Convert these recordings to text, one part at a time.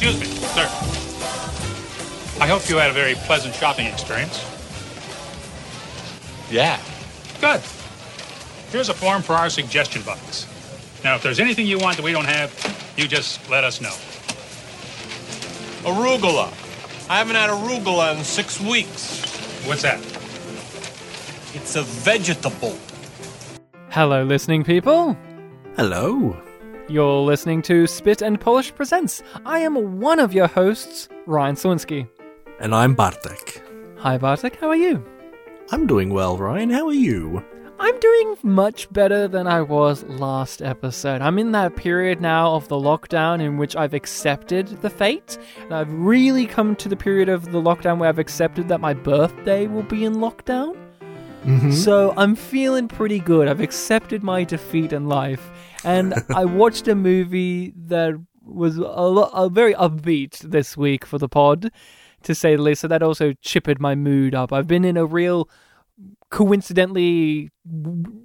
Excuse me, sir. I hope you had a very pleasant shopping experience. Yeah. Good. Here's a form for our suggestion box. Now, if there's anything you want that we don't have, you just let us know. Arugula. I haven't had arugula in six weeks. What's that? It's a vegetable. Hello, listening people. Hello. You're listening to Spit and Polish Presents. I am one of your hosts, Ryan Sawinski. And I'm Bartek. Hi, Bartek. How are you? I'm doing well, Ryan. How are you? I'm doing much better than I was last episode. I'm in that period now of the lockdown in which I've accepted the fate. And I've really come to the period of the lockdown where I've accepted that my birthday will be in lockdown. Mm-hmm. So I'm feeling pretty good. I've accepted my defeat in life. And I watched a movie that was a, lo- a very upbeat this week for the pod, to say the least. So that also chippered my mood up. I've been in a real coincidentally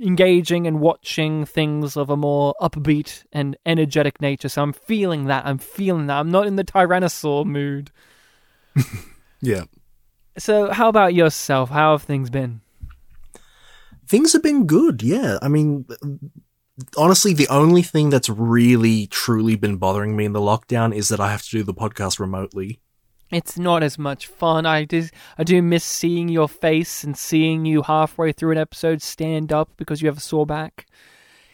engaging and watching things of a more upbeat and energetic nature. So I'm feeling that. I'm feeling that. I'm not in the tyrannosaur mood. Yeah. So how about yourself? How have things been? Things have been good, yeah. I mean, honestly, the only thing that's really, truly been bothering me in the lockdown is that I have to do the podcast remotely. It's not as much fun. I do, I do miss seeing your face and seeing you halfway through an episode stand up because you have a sore back.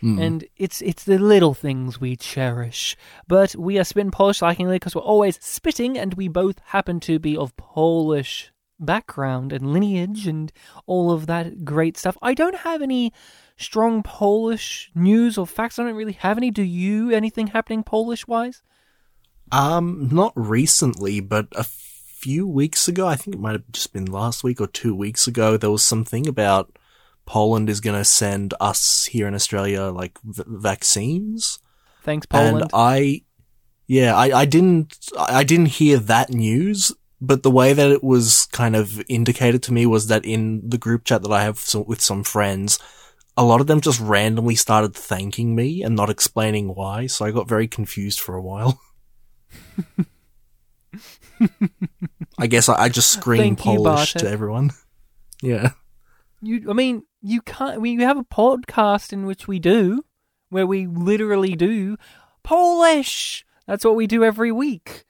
Hmm. And it's it's the little things we cherish. But we are spin Polish likingly because we're always spitting, and we both happen to be of Polish background and lineage and all of that great stuff. I don't have any strong Polish news or facts. I don't really have any. Do you? Anything happening Polish wise? Um, not recently, but a few weeks ago, I think it might have just been last week or two weeks ago, there was something about Poland is going to send us here in Australia like v- vaccines. Thanks, Poland. And I, yeah, I, I didn't, I didn't hear that news, but the way that it was kind of indicated to me was that in the group chat that I have with some friends, a lot of them just randomly started thanking me and not explaining why. So I got very confused for a while. I guess I, I just Thank you, Polish Bartek. to everyone. Yeah. You, I mean, you can't. We have a podcast in which we do, where we literally do Polish. That's what we do every week.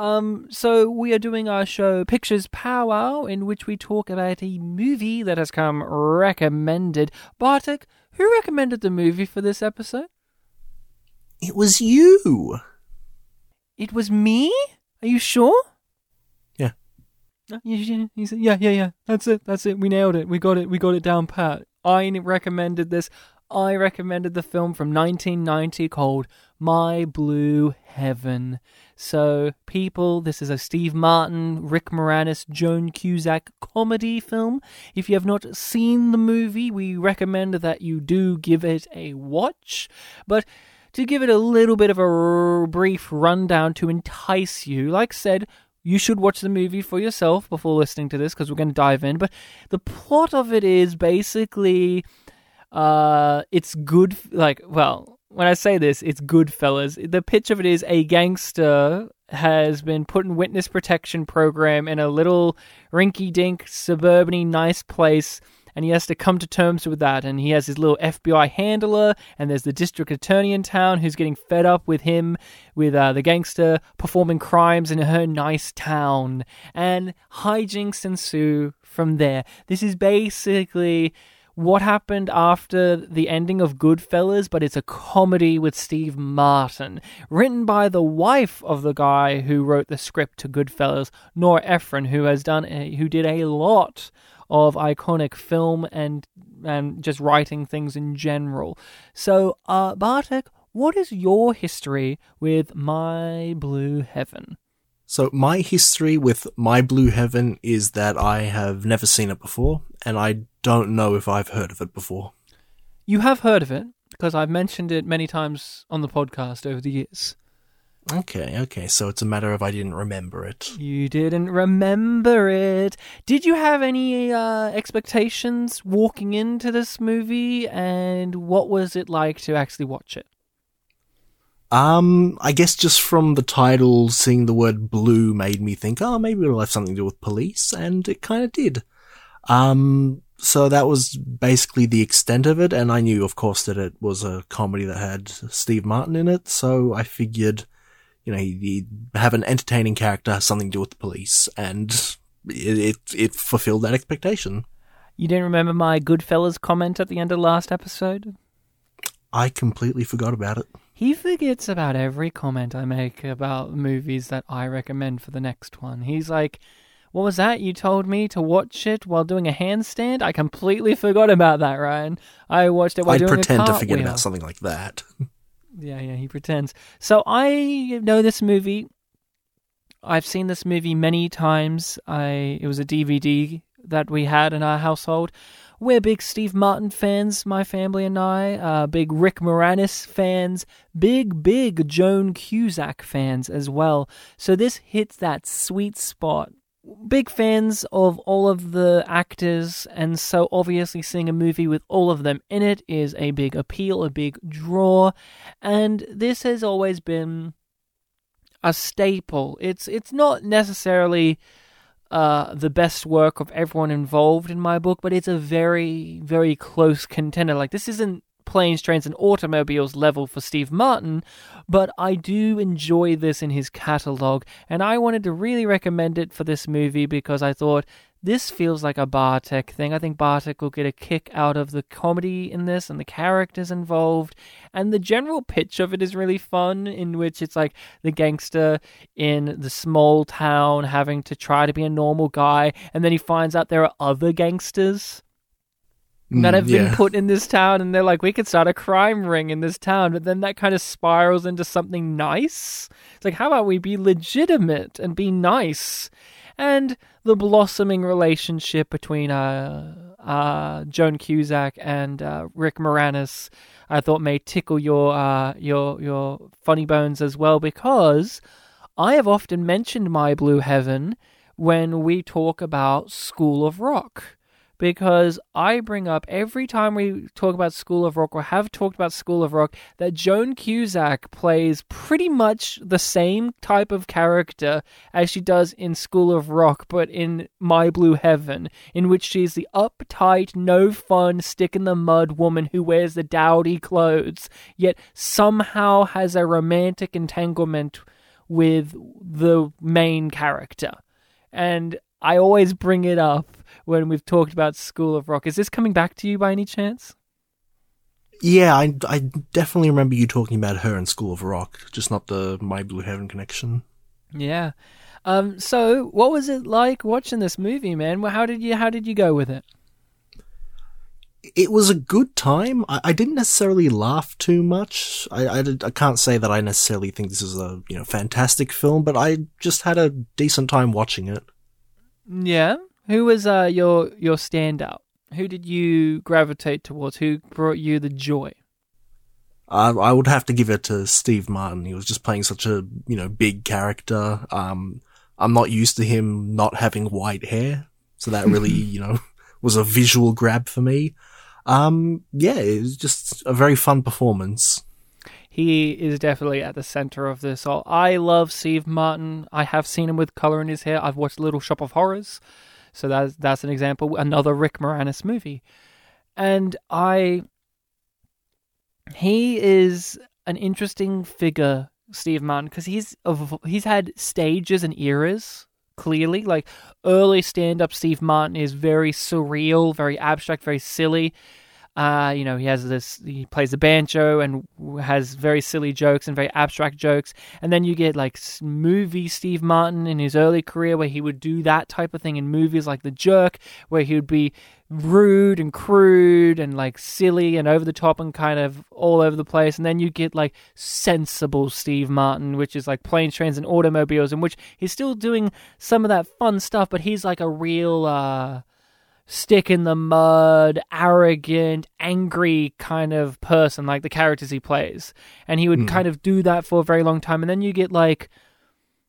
Um, so we are doing our show Pictures Powwow, in which we talk about a movie that has come recommended. Bartek, who recommended the movie for this episode? It was you. It was me. Are you sure? Yeah. You- you- you said, yeah, yeah, yeah. That's it. That's it. We nailed it. We got it. We got it down pat. I recommended this. I recommended the film from 1990 called My Blue Heaven. So, people, this is a Steve Martin, Rick Moranis, Joan Cusack comedy film. If you have not seen the movie, we recommend that you do give it a watch. But to give it a little bit of a r- brief rundown to entice you, like I said, you should watch the movie for yourself before listening to this because we're going to dive in. But the plot of it is basically uh it's good like well when i say this it's Goodfellas. The pitch of it is a gangster has been put in witness protection program in a little rinky dink suburban nice place and he has to come to terms with that. And he has his little fbi handler and there's the district attorney in town who's getting fed up with him with uh, the gangster performing crimes in her nice town. And hijinks ensue from there. This is basically what happened after the ending of Goodfellas, but it's a comedy with Steve Martin, written by the wife of the guy who wrote the script to Goodfellas, Nora Ephron, who has done a, who did a lot of iconic film and and just writing things in general. So, uh, Bartek, what is your history with My Blue Heaven? So my history with My Blue Heaven is that I have never seen it before, and I don't know if I've heard of it before. You have heard of it because I've mentioned it many times on the podcast over the years. Okay, okay, so it's a matter of I didn't remember it. You didn't remember it. Did you have any uh, expectations walking into this movie, and what was it like to actually watch it? Um, I guess just from the title, seeing the word blue made me think, oh, maybe it'll have something to do with police, and it kind of did. Um, so that was basically the extent of it, and I knew, of course, that it was a comedy that had Steve Martin in it, so I figured, you know, he'd have an entertaining character, something to do with the police, and it, it, it fulfilled that expectation. You didn't remember my Goodfellas comment at the end of last episode? I completely forgot about it. He forgets about every comment I make about movies that I recommend for the next one. He's like, What was that? You told me to watch it while doing a handstand? I completely forgot about that, Ryan. I watched it while I'd doing pretend to forget cartwheel." about something like that. Yeah, yeah, he pretends. So I know this movie. I've seen this movie many times. I it was a DVD that we had in our household. We're big Steve Martin fans, my family and I. Uh, big Rick Moranis fans. Big, big Joan Cusack fans as well. So this hits that sweet spot. Big fans of all of the actors, and so obviously seeing a movie with all of them in it is a big appeal, a big draw. And this has always been a staple. It's it's not necessarily uh, the best work of everyone involved in my book, but it's a very, very close contender. Like, this isn't planes, trains, and automobiles level for Steve Martin, but I do enjoy this in his catalog, and I wanted to really recommend it for this movie because I thought this feels like a Bartek thing. I think Bartek will get a kick out of the comedy in this and the characters involved. And the general pitch of it is really fun, in which it's like the gangster in the small town having to try to be a normal guy, and then he finds out there are other gangsters that Mm, have been put in this town and they're like we could start a crime ring in this town but then that kind of spirals into something nice. It's like how about we be legitimate and be nice? And the blossoming relationship between uh, uh, Joan Cusack and uh, Rick Moranis, I thought may tickle your uh, your your funny bones as well because I have often mentioned My Blue Heaven when we talk about School of Rock because I bring up every time we talk about School of Rock or have talked about School of Rock that Joan Cusack plays pretty much the same type of character as she does in School of Rock, but in My Blue Heaven, in which she's the uptight, no fun, stick in the mud woman who wears the dowdy clothes, yet somehow has a romantic entanglement with the main character. And I always bring it up when we've talked about School of Rock. Is this coming back to you by any chance? Yeah, I, I definitely remember you talking about her in School of Rock, just not the My Blue Heaven connection. Yeah. Um. So, what was it like watching this movie, man? How did you How did you go with it? It was a good time. I, I didn't necessarily laugh too much. I, I, I can't say that I necessarily think this is a you know fantastic film, but I just had a decent time watching it. Yeah. Who was uh your your standout? Who did you gravitate towards? Who brought you the joy? I, I would have to give it to Steve Martin. He was just playing such a you know big character. Um, I'm not used to him not having white hair, so that really you know was a visual grab for me. Um, yeah, it was just a very fun performance. He is definitely at the center of this all. I love Steve Martin. I have seen him with color in his hair. I've watched Little Shop of Horrors, so that's that's an example. Another Rick Moranis movie, and I. He is an interesting figure, Steve Martin, because he's he's had stages and eras. Clearly, like early stand-up, Steve Martin is very surreal, very abstract, very silly. Uh, you know, he has this, he plays the banjo and has very silly jokes and very abstract jokes. And then you get like movie Steve Martin in his early career where he would do that type of thing in movies like The Jerk, where he would be rude and crude and like silly and over the top and kind of all over the place. And then you get like sensible Steve Martin, which is like planes, trains, and automobiles, in which he's still doing some of that fun stuff, but he's like a real, uh, stick in the mud, arrogant, angry kind of person, like the characters he plays. And he would kind of do that for a very long time. And then you get like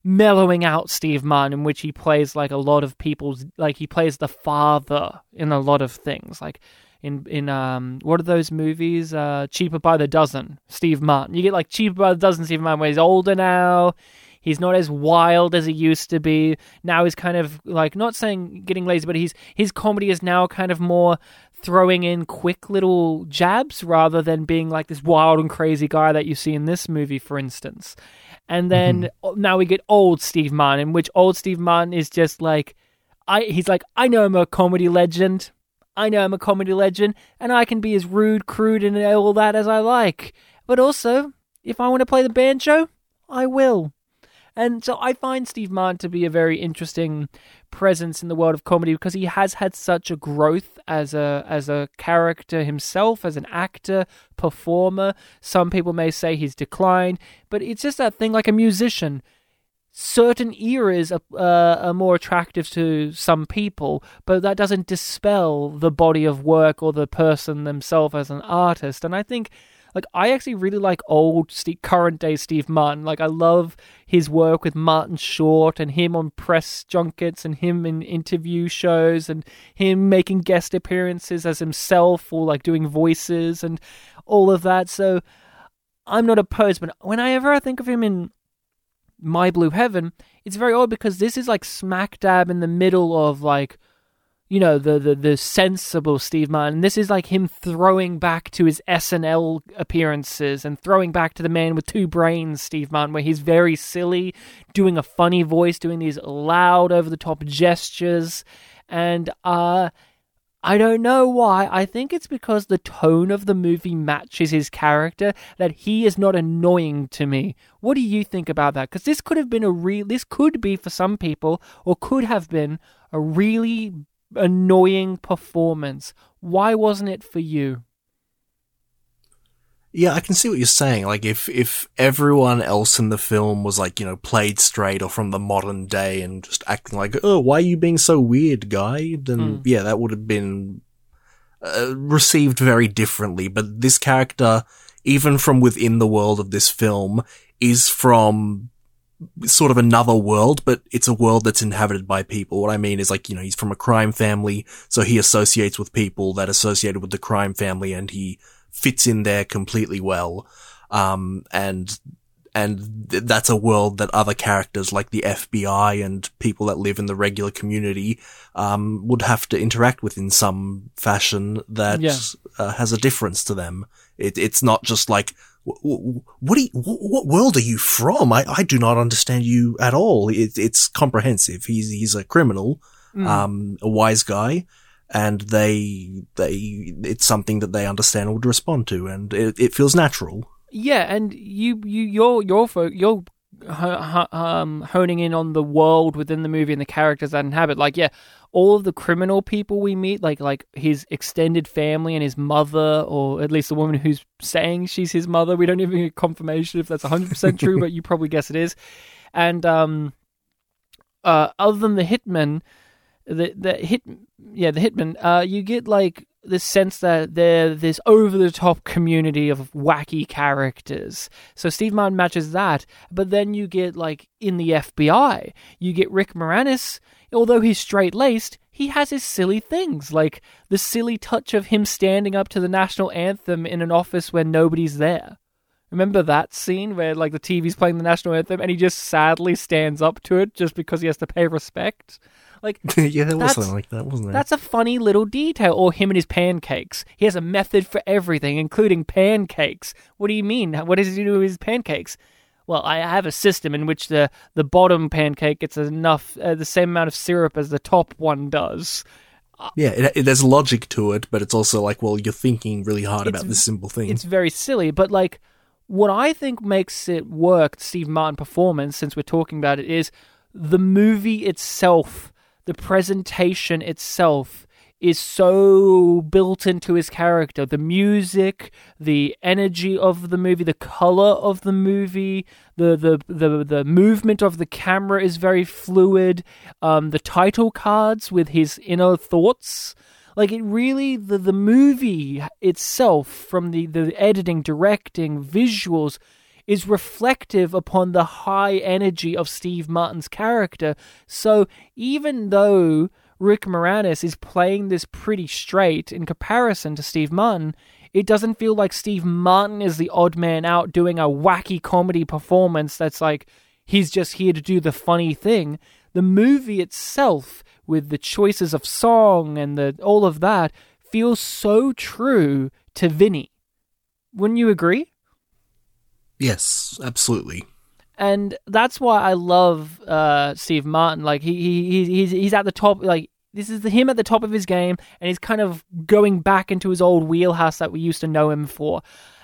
mellowing out Steve Martin, in which he plays like a lot of people's, like he plays the father in a lot of things. Like in in um what are those movies? Uh, Cheaper by the Dozen. Steve Martin. You get like Cheaper by the Dozen. Steve Martin, where he's older now. He's not as wild as he used to be. Now he's kind of like not saying getting lazy, but he's his comedy is now kind of more throwing in quick little jabs rather than being like this wild and crazy guy that you see in this movie, for instance. And then Mm-hmm. now we get old Steve Martin, in which old Steve Martin is just like, I he's like, I know I'm a comedy legend. I know I'm a comedy legend, and I can be as rude, crude, and all that as I like. But also, if I want to play the banjo, I will. And so I find Steve Martin to be a very interesting presence in the world of comedy because he has had such a growth as a as a character himself, as an actor, performer. Some people may say he's declined, but it's just that thing like a musician. Certain eras are, uh, are more attractive to some people, but that doesn't dispel the body of work or the person themselves as an artist. And I think like I actually really like old Steve, current day Steve Martin. Like I love his work with Martin Short and him on press junkets and him in interview shows and him making guest appearances as himself or like doing voices and all of that. So I'm not opposed, but whenever I think of him in My Blue Heaven, it's very odd because this is like smack dab in the middle of like you know the the the sensible Steve Martin. This is like him throwing back to his SNL appearances and throwing back to the man with two brains, Steve Martin, where he's very silly, doing a funny voice, doing these loud over the top gestures, and uh I don't know why. I think it's because the tone of the movie matches his character that he is not annoying to me. What do you think about that? Because this could have been a real. This could be for some people, or could have been a really annoying performance. Why wasn't it for you? Yeah, I can see what you're saying. Like, if, if everyone else in the film was like, you know, played straight or from the modern day and just acting like, oh, why are you being so weird, guy? Then, yeah, that would have been uh, received very differently. But this character, even from within the world of this film, is from sort of another world, but it's a world that's inhabited by people. What I mean is like, you know, he's from a crime family, so he associates with people that associated with the crime family and he fits in there completely well. Um, and, and th- that's a world that other characters like the FBI and people that live in the regular community, um, would have to interact with in some fashion that Yeah. uh, has a difference to them. It, it's not just like, "Wh- wh- what do you, what world are you from? I, I do not understand you at all. It, it's comprehensive. He's, he's a criminal, um, a wise guy, and they, they, it's something that they understand and would respond to, and it, it feels natural. Yeah, and you you you're you're fo- you're ho- ho- um honing in on the world within the movie and the characters that inhabit. Like, yeah, all of the criminal people we meet, like like his extended family and his mother, or at least the woman who's saying she's his mother. We don't even get confirmation if that's hundred percent true, but you probably guess it is. And um, uh, other than the hitman, the the hit yeah the hitman, uh, you get like this sense that they're this over the top community of wacky characters. So Steve Martin matches that, but then you get like in the FBI, you get Rick Moranis. Although he's straight laced, he has his silly things, like the silly touch of him standing up to the national anthem in an office where nobody's there. Remember that scene where like the TV's playing the national anthem and he just sadly stands up to it just because he has to pay respect? Like yeah, there was something like that, wasn't there? that's a funny little detail. Or him and his pancakes. He has a method for everything, including pancakes. What do you mean? What does he do with his pancakes? Well, I have a system in which the, the bottom pancake gets enough, uh, the same amount of syrup as the top one does. yeah, it, it, there's logic to it, but it's also like, well, you're thinking really hard It's- about this simple thing. It's very silly, but like what I think makes it work, Steve Martin performance, since we're talking about it, is the movie itself, the presentation itself is so built into his character. The music, the energy of the movie, the color of the movie, the the the, the movement of the camera is very fluid. Um, the title cards with his inner thoughts like it really the the movie itself from the the editing directing visuals is reflective upon the high energy of Steve Martin's character so even though Rick Moranis is playing this pretty straight in comparison to Steve Martin, it doesn't feel like Steve Martin is the odd man out doing a wacky comedy performance that's like he's just here to do the funny thing. The movie itself, with the choices of song and the all of that, feels so true to Vinny. Wouldn't you agree? Yes, absolutely. and that's why I love uh, Steve Martin. Like he, he he's he's at the top. Like this is the, him at the top of his game, and he's kind of going back into his old wheelhouse that we used to know him for.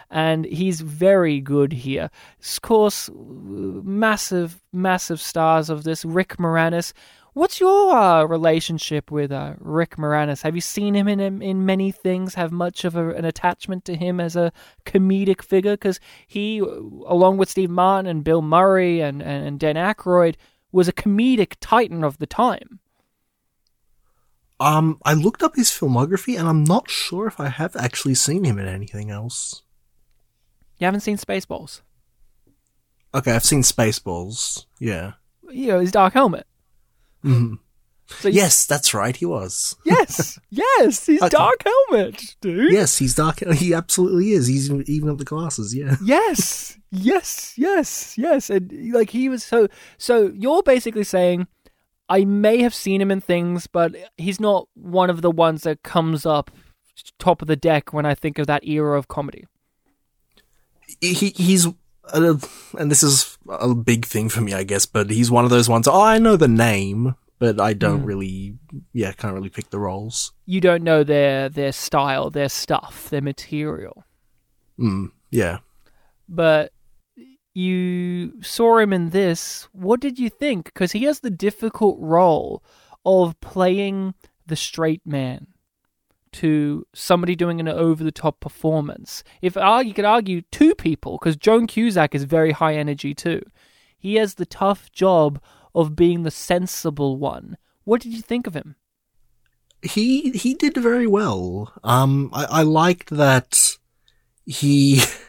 And he's very good here. Of course, massive, massive stars of this. Rick Moranis. What's your uh, relationship with uh, Rick Moranis? Have you seen him in in many things? Have much of a, an attachment to him as a comedic figure? Because he, along with Steve Martin and Bill Murray and, and, and Dan Aykroyd, was a comedic titan of the time. Um, I looked up his filmography, and I'm not sure if I have actually seen him in anything else. You haven't seen Spaceballs? Okay, I've seen Spaceballs. Yeah. You know, his Dark Helmet. Mhm. So Yes, that's right. He was. yes, yes, he's Okay. Dark Helmet, dude. Yes, he's dark. He absolutely is. He's even, even up the glasses. Yeah. yes yes yes yes and like he was so so you're basically saying i may have seen him in things but he's not one of the ones that comes up top of the deck when i think of that era of comedy He he's. Uh, and this is a big thing for me, I guess, but he's one of those ones. Oh, I know the name, but I don't really, yeah, can't really pick the roles. you don't know their their style their stuff their material Mm, yeah. but you saw him in this what did you think because he has the difficult role of playing the straight man to somebody doing an over the top performance. If you could argue two people, because Joan Cusack is very high energy too. He has the tough job of being the sensible one. What did you think of him? he he did very well. Um, I, I liked that he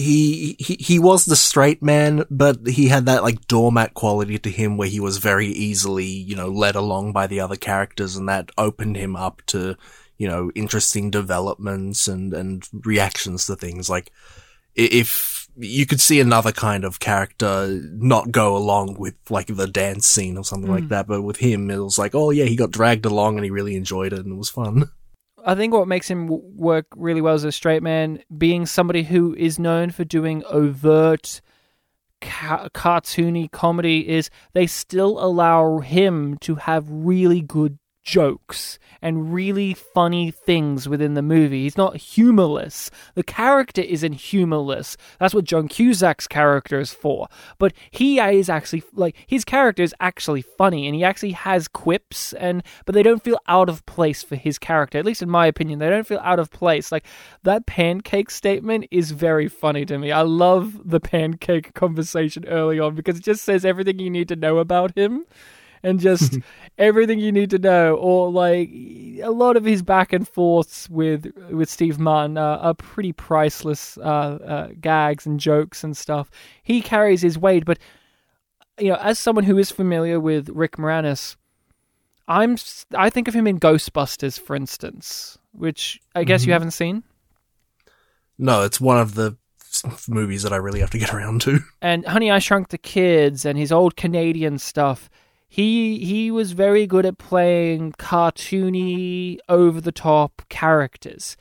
he he he was the straight man, but he had that like doormat quality to him where he was very easily you know led along by the other characters, and that opened him up to you know interesting developments and and reactions to things like if you could see another kind of character not go along with like the dance scene or something like hmm. that, but with him, it was like, oh yeah, he got dragged along and he really enjoyed it and it was fun. I think what makes him work really well as a straight man, being somebody who is known for doing overt, ca- cartoony comedy, is they still allow him to have really good jokes and really funny things within the movie. He's not humorless. The character isn't humorless. That's what Joan Cusack's character is for. But he is actually like his character is actually funny and he actually has quips and but they don't feel out of place for his character. At least in my opinion, they don't feel out of place. Like that pancake statement is very funny to me. I love the pancake conversation early on because it just says everything you need to know about him and just everything you need to know or like a lot of his back and forths with with Steve Martin uh, are pretty priceless uh, uh, gags and jokes and stuff. He carries his weight, but you know, as someone who is familiar with Rick Moranis, I'm I think of him in Ghostbusters, for instance, which I guess you haven't seen. No, it's one of the movies that I really have to get around to. and Honey I Shrunk the Kids and his old Canadian stuff. He he was very good at playing cartoony, over the top characters.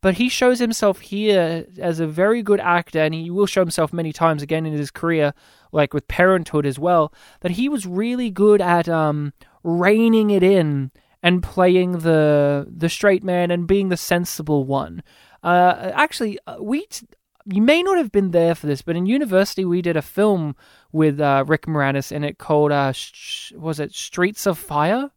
But he shows himself here as a very good actor, and he will show himself many times again in his career, like with Parenthood as well, that he was really good at um, reining it in and playing the the straight man and being the sensible one. Uh, actually, uh, we t- you may not have been there for this, but in university we did a film with uh, Rick Moranis in it called uh, sh- was it Streets of Fire?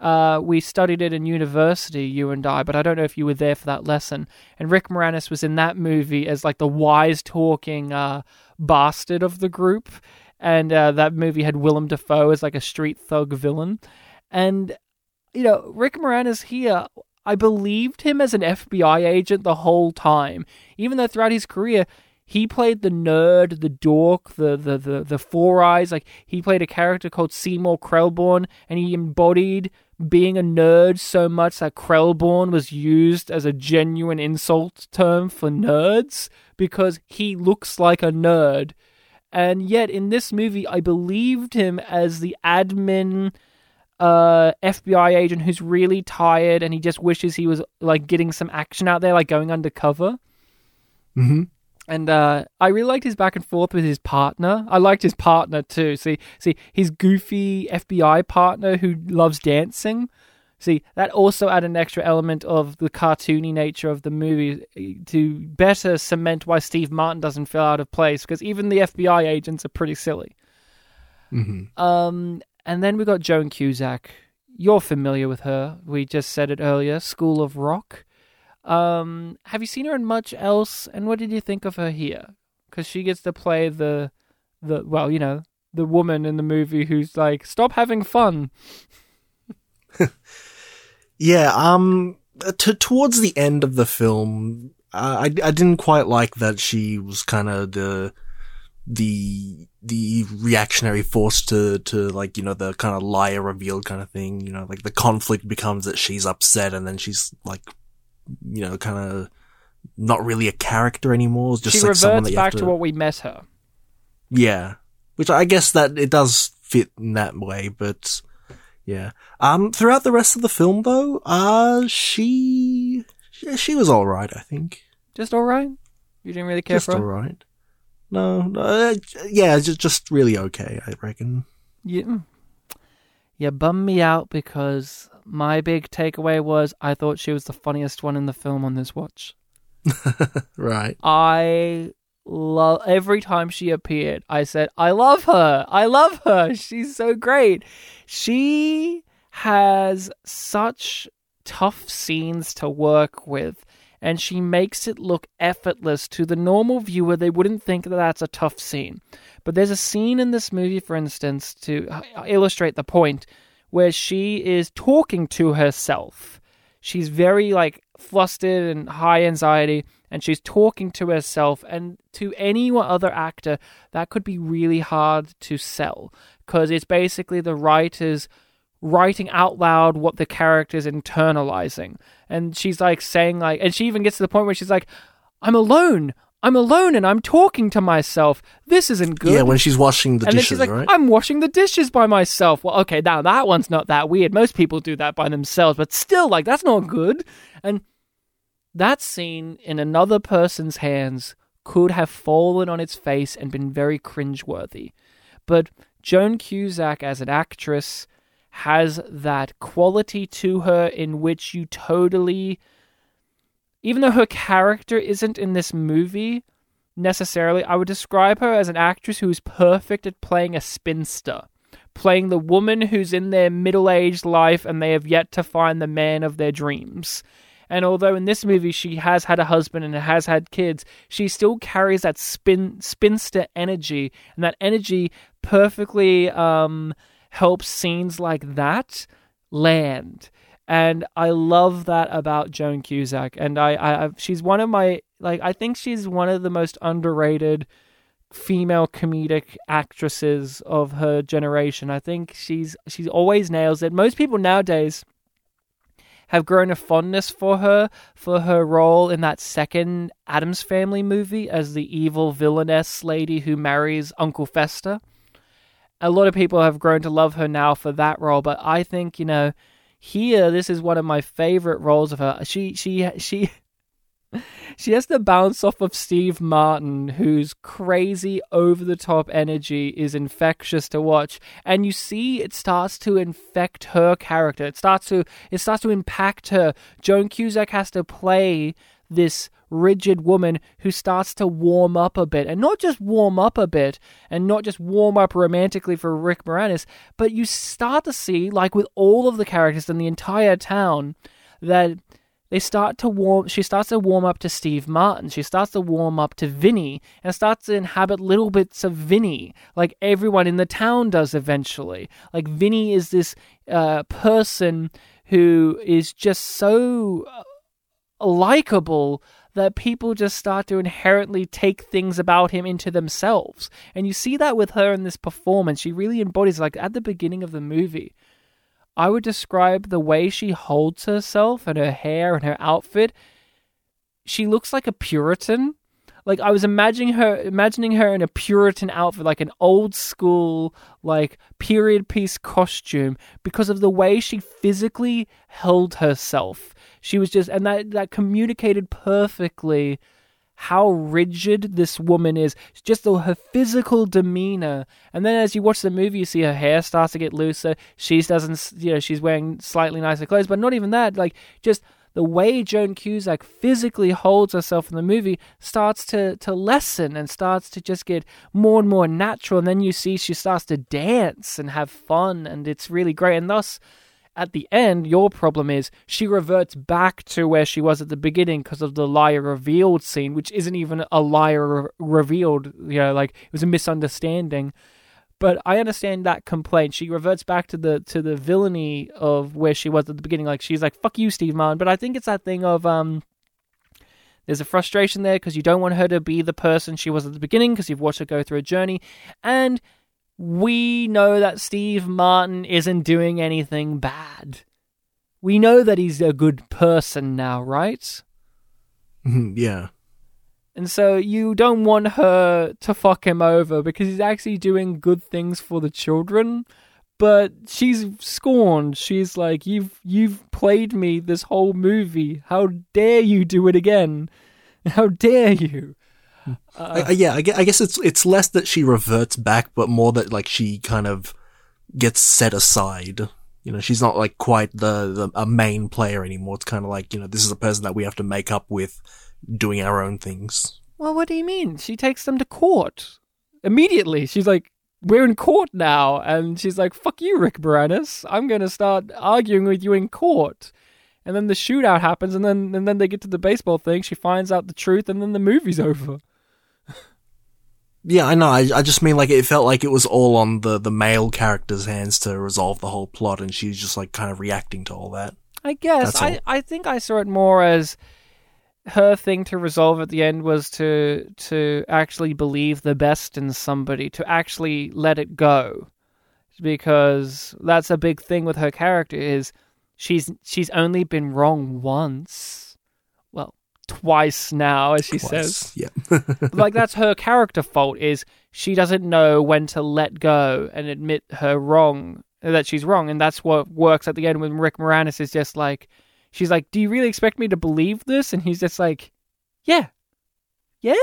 Uh, we studied it in university, you and I, but I don't know if you were there for that lesson. And Rick Moranis was in that movie as like the wise talking uh, bastard of the group, and uh, that movie had Willem Dafoe as like a street thug villain, and you know Rick Moranis here. I believed him as an FBI agent the whole time, even though throughout his career he played the nerd, the dork, the the the the four eyes. Like he played a character called Seymour Krelborn, and he embodied being a nerd so much that Krelborn was used as a genuine insult term for nerds because he looks like a nerd. And yet in this movie, I believed him as the admin uh, FBI agent who's really tired and he just wishes he was like getting some action out there, like going undercover. Mm-hmm. And uh, I really liked his back and forth with his partner. I liked his partner too. See, see, his goofy FBI partner who loves dancing. See, that also added an extra element of the cartoony nature of the movie to better cement why Steve Martin doesn't feel out of place. Because even the FBI agents are pretty silly. Mm-hmm. Um, and then we got Joan Cusack. You're familiar with her. We just said it earlier. School of Rock. Um, have you seen her in much else? And what did you think of her here? Because she gets to play the, the well, you know, the woman in the movie who's like, "Stop having fun." Yeah, um, t- towards the end of the film, uh, I, I didn't quite like that she was kind of the, the, the reactionary force to, to like, you know, the kind of liar revealed kind of thing, you know, like the conflict becomes that she's upset and then she's like, you know, kind of not really a character anymore. Just she like reverts that you have back to... to, what we met her. yeah, which I guess that it does fit in that way, but yeah. Um, throughout the rest of the film, though, uh, she she, was all right. I think Just all right. You didn't really care just for all her. right. No, no, uh, yeah, just just really okay. I reckon. You, you bummed me out because my big takeaway was I thought she was the funniest one in the film on this watch. Right. I love every time she appeared. I said, "I love her. I love her. She's so great." She has such tough scenes to work with, and she makes it look effortless to the normal viewer. They wouldn't think that that's a tough scene. But there's a scene in this movie, for instance, to uh, illustrate the point, where she is talking to herself. She's very like flustered and high anxiety, and she's talking to herself. And to any other actor, that could be really hard to sell because it's basically the writers writing out loud what the character's internalizing. And she's like saying like, and she even gets to the point where she's like, "I'm alone." I'm alone and I'm talking to myself. This isn't good. Yeah, when she's washing the and then dishes, she's like, right? I'm washing the dishes by myself. Well, okay, now that one's not that weird. Most people do that by themselves, but still, like, that's not good. And that scene in another person's hands could have fallen on its face and been very cringeworthy. But Joan Cusack, as an actress, has that quality to her in which you totally. Even though her character isn't in this movie, necessarily. I would describe her as an actress who is perfect at playing a spinster, playing the woman who's in their middle aged life and they have yet to find the man of their dreams. And although in this movie she has had a husband and has had kids, she still carries that spin spinster energy, and that energy perfectly um, helps scenes like that land and I love that about Joan Cusack. And I, I, she's one of my like, I think she's one of the most underrated female comedic actresses of her generation. I think she's she's always nails it. Most people nowadays have grown a fondness for her for her role in that second Addams Family movie as the evil villainess lady who marries Uncle Fester. A lot of people have grown to love her now for that role, but I think you know here this is one of my favorite roles of her. She she she she has to bounce off of steve martin whose crazy over the top energy is infectious to watch. And you see it starts to infect her character. It starts to it starts to impact her. Joan cusack has to play this rigid woman who starts to warm up a bit and not just warm up a bit and not just warm up romantically for Rick Moranis, but you start to see, like with all of the characters in the entire town, that they start to warm she starts to warm up to Steve Martin. She starts to warm up to Vinny and starts to inhabit little bits of Vinny, like everyone in the town does eventually. Like Vinny is this uh, person who is just so likable that people just start to inherently take things about him into themselves. And you see that with her in this performance. She really embodies, like at the beginning of the movie, I would describe the way she holds herself and her hair and her outfit. She looks like a Puritan. Like I was imagining her imagining her in a Puritan outfit, like an old school, like period piece costume, because of the way she physically held herself. She was just and that that communicated perfectly how rigid this woman is, just the, her physical demeanor. And then as you watch the movie, you see her hair starts to get looser. She doesn't, you know, she's wearing slightly nicer clothes, but not even that. Like just the way Joan Cusack physically holds herself in the movie starts to to lessen and starts to just get more and more natural. And then you see she starts to dance and have fun, and it's really great. And thus at the end, your problem is she reverts back to where she was at the beginning because of the liar revealed scene, which isn't even a liar re- revealed. You know, like it was a misunderstanding. But I understand that complaint. She reverts back to the to the villainy of where she was at the beginning. Like she's like, "Fuck you, Steve Martin." But I think it's that thing of um. There's a frustration there because you don't want her to be the person she was at the beginning because you've watched her go through a journey, and we know that Steve Martin isn't doing anything bad. We know that he's a good person now, right? Mhm, yeah. And so you don't want her to fuck him over because he's actually doing good things for the children. But she's scorned. She's like, "You've you've played me this whole movie. How dare you do it again? How dare you?" I, I- yeah, I gue- I guess it's it's less that she reverts back, but more that like she kind of gets set aside. You know, she's not like quite the, the a main player anymore. It's kind of like you know, this is a person that we have to make up with doing our own things. Well, what do you mean? She takes them to court immediately. She's like, "We're in court now," and she's like, "Fuck you, Rick Moranis. I'm gonna start arguing with you in court." And then the shootout happens, and then and then they get to the baseball thing. She finds out the truth, and then the movie's over. Yeah, I know. I, I just mean like it felt like it was all on the the male character's hands to resolve the whole plot, and she's just like kind of reacting to all that. I guess I. I think I saw it more as her thing to resolve at the end was to to actually believe the best in somebody, to actually let it go. Because that's a big thing with her character is she's she's only been wrong once. Twice now as she says. Yeah. Like that's her character fault is she doesn't know when to let go and admit her wrong that she's wrong. And that's what works at the end when Rick Moranis is just like she's like do you really expect me to believe this? And he's just like yeah. Yeah?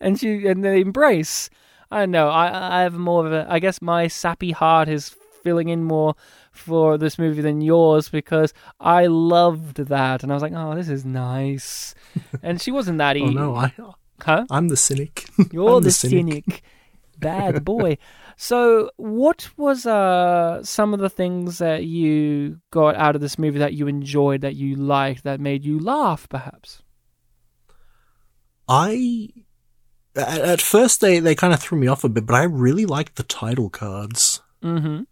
And she and they embrace. I don't know I I have more of a I guess my sappy heart is filling in more for this movie than yours because I loved that and I was like oh this is nice and she wasn't that oh easy no, I huh I'm the cynic. you're the, the cynic. cynic. Bad boy. so, what was uh some of the things that you got out of this movie that you enjoyed, that you liked, that made you laugh, perhaps? I at, at first they they kind of threw me off a bit, but I really liked the title cards. Mm-hmm.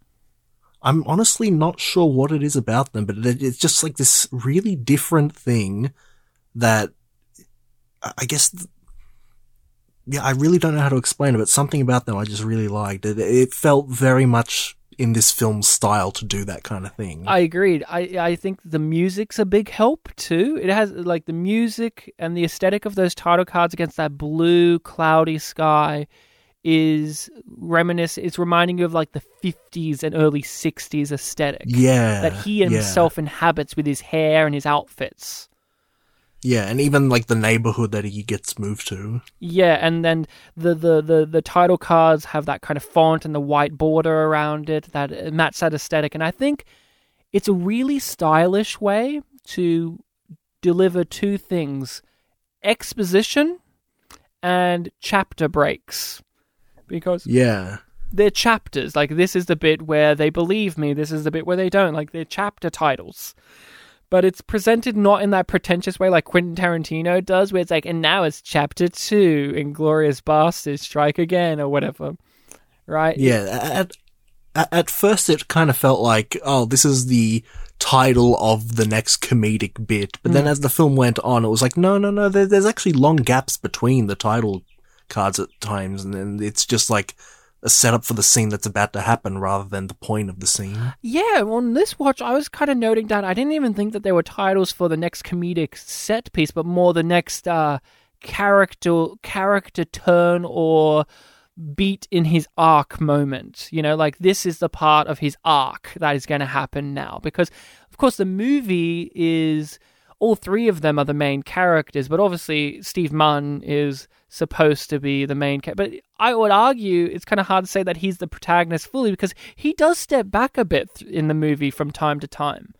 I'm honestly not sure what it is about them, but it's just like this really different thing that I guess. Yeah, I really don't know how to explain it, but something about them I just really liked. It, it felt very much in this film's style to do that kind of thing. I agreed. I I think the music's a big help too. It has like the music and the aesthetic of those title cards against that blue cloudy sky is reminiscent. It's reminding you of like the 50s and early 60s aesthetic yeah, that he yeah. himself inhabits with his hair and his outfits. yeah, and even like the neighborhood that he gets moved to. Yeah, and then the, the, the, the title cards have that kind of font and the white border around it that uh, match that aesthetic. And I think it's a really stylish way to deliver two things exposition and chapter breaks. Because Yeah, they're chapters. Like, this is the bit where they believe me, this is the bit where they don't. Like, they're chapter titles. But it's presented not in that pretentious way like Quentin Tarantino does, where it's like, and now it's chapter two, Inglorious Bastards Strike Again, or whatever. Right? yeah. At, at first, it kind of felt like, oh, this is the title of the next comedic bit. But then mm. as the film went on, it was like, no, no, no, there, there's actually long gaps between the title cards at times. And then it's just like a setup for the scene that's about to happen rather than the point of the scene. Yeah, on this watch, I was kind of noting down. I didn't even think that there were titles for the next comedic set piece, but more the next uh, character character turn or beat in his arc moment. You know, like this is the part of his arc that is going to happen now. Because, of course, the movie is all three of them are the main characters, but obviously Steve Martin is supposed to be the main character. But I would argue it's kind of hard to say that he's the protagonist fully because he does step back a bit in the movie from time to time.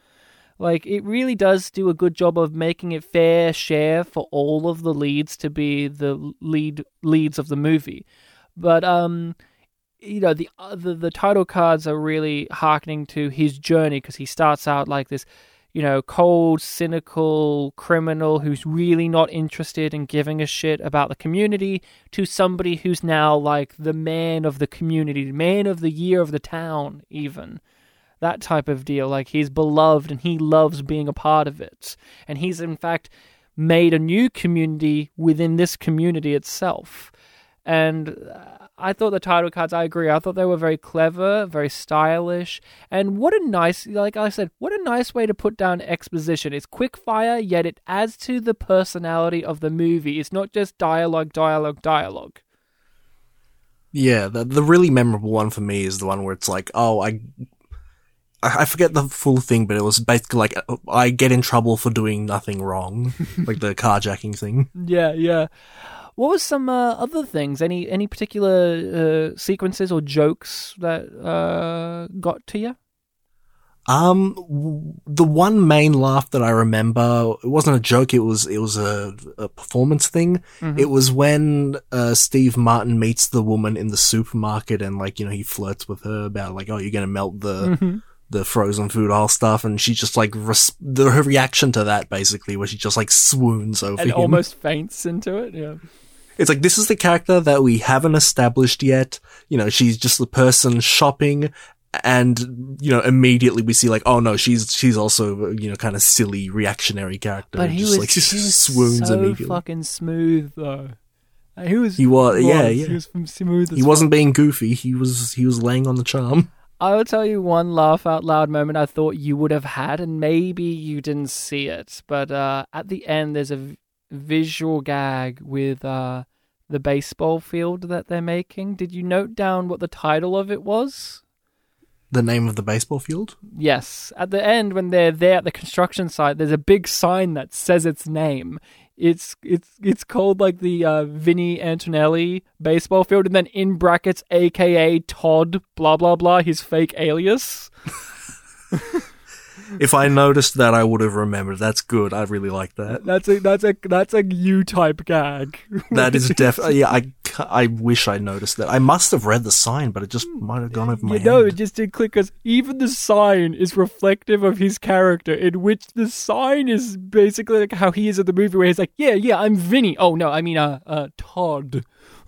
Like it really does do a good job of making it fair share for all of the leads to be the lead leads of the movie. But um you know the the, the title cards are really harkening to his journey because he starts out like this you know, cold, cynical criminal who's really not interested in giving a shit about the community to somebody who's now like the man of the community, man of the year of the town, even. That type of deal. Like he's beloved and he loves being a part of it. And he's, in fact, made a new community within this community itself. And uh, I thought the title cards, I agree. I thought they were very clever, very stylish, and what a nice, like I said, what a nice way to put down exposition. It's quick fire, yet it adds to the personality of the movie. It's not just dialogue, dialogue, dialogue. Yeah, the, the really memorable one for me is the one where it's like, oh, I I forget the full thing, but it was basically like I get in trouble for doing nothing wrong, like the carjacking thing. Yeah, yeah. What was some uh, other things? Any any particular uh, sequences or jokes that uh, got to you? Um, w- the one main laugh that I remember, it wasn't a joke. It was, it was a, a performance thing. It was when, uh, Steve Martin meets the woman in the supermarket and like, you know, he flirts with her about like, oh, you're going to melt the, the frozen food all stuff. And she just like, res- the, her reaction to that basically, where she just like swoons over And him. almost faints into it. Yeah. It's like this is the character that we haven't established yet. You know, she's just the person shopping and you know immediately we see like oh no she's she's also you know kind of silly reactionary character But he just was, like he was swoons so immediately fucking smooth though. He was. He wa- yeah, was. yeah. He was from smooth. He wasn't being goofy he was he was laying on the charm I will tell you one laugh out loud moment I thought you would have had, and maybe you didn't see it, but uh, at the end there's a v- visual gag with uh, the baseball field that they're making. Did you note down what the title of it was? the name of the baseball field Yes. At the end, when they're there at the construction site, there's a big sign that says its name. It's it's it's called like the uh, Vinny Antonelli baseball field, and then in brackets, AKA Todd, blah blah blah, his fake alias. if i noticed that i would have remembered that's good i really like that That's a that's a that's a U type gag. that is definitely yeah i i wish i noticed that i must have read the sign but it just might have gone over my you head it just did click because even the sign is reflective of his character, in which the sign is basically like how he is in the movie, where he's like, "Yeah, yeah, I'm Vinny." Oh no, I mean, uh, uh, Todd.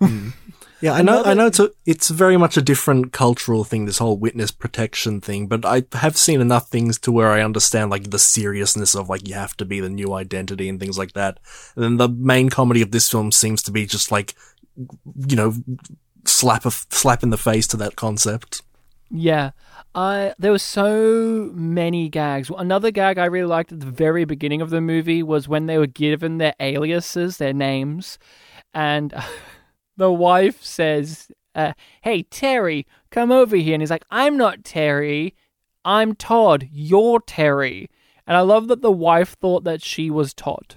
Yeah, I know. I know. It's a, it's very much a different cultural thing. This whole witness protection thing, but I have seen enough things to where I understand like the seriousness of like you have to be the new identity and things like that. And then the main comedy of this film seems to be just like, you know, slap a slap in the face to that concept. Yeah. I there were so many gags. Another gag I really liked at the very beginning of the movie was when they were given their aliases, their names, and the wife says, uh, "Hey Terry, come over here," and he's like, "I'm not Terry, I'm Todd. You're Terry." And I love that the wife thought that she was Todd.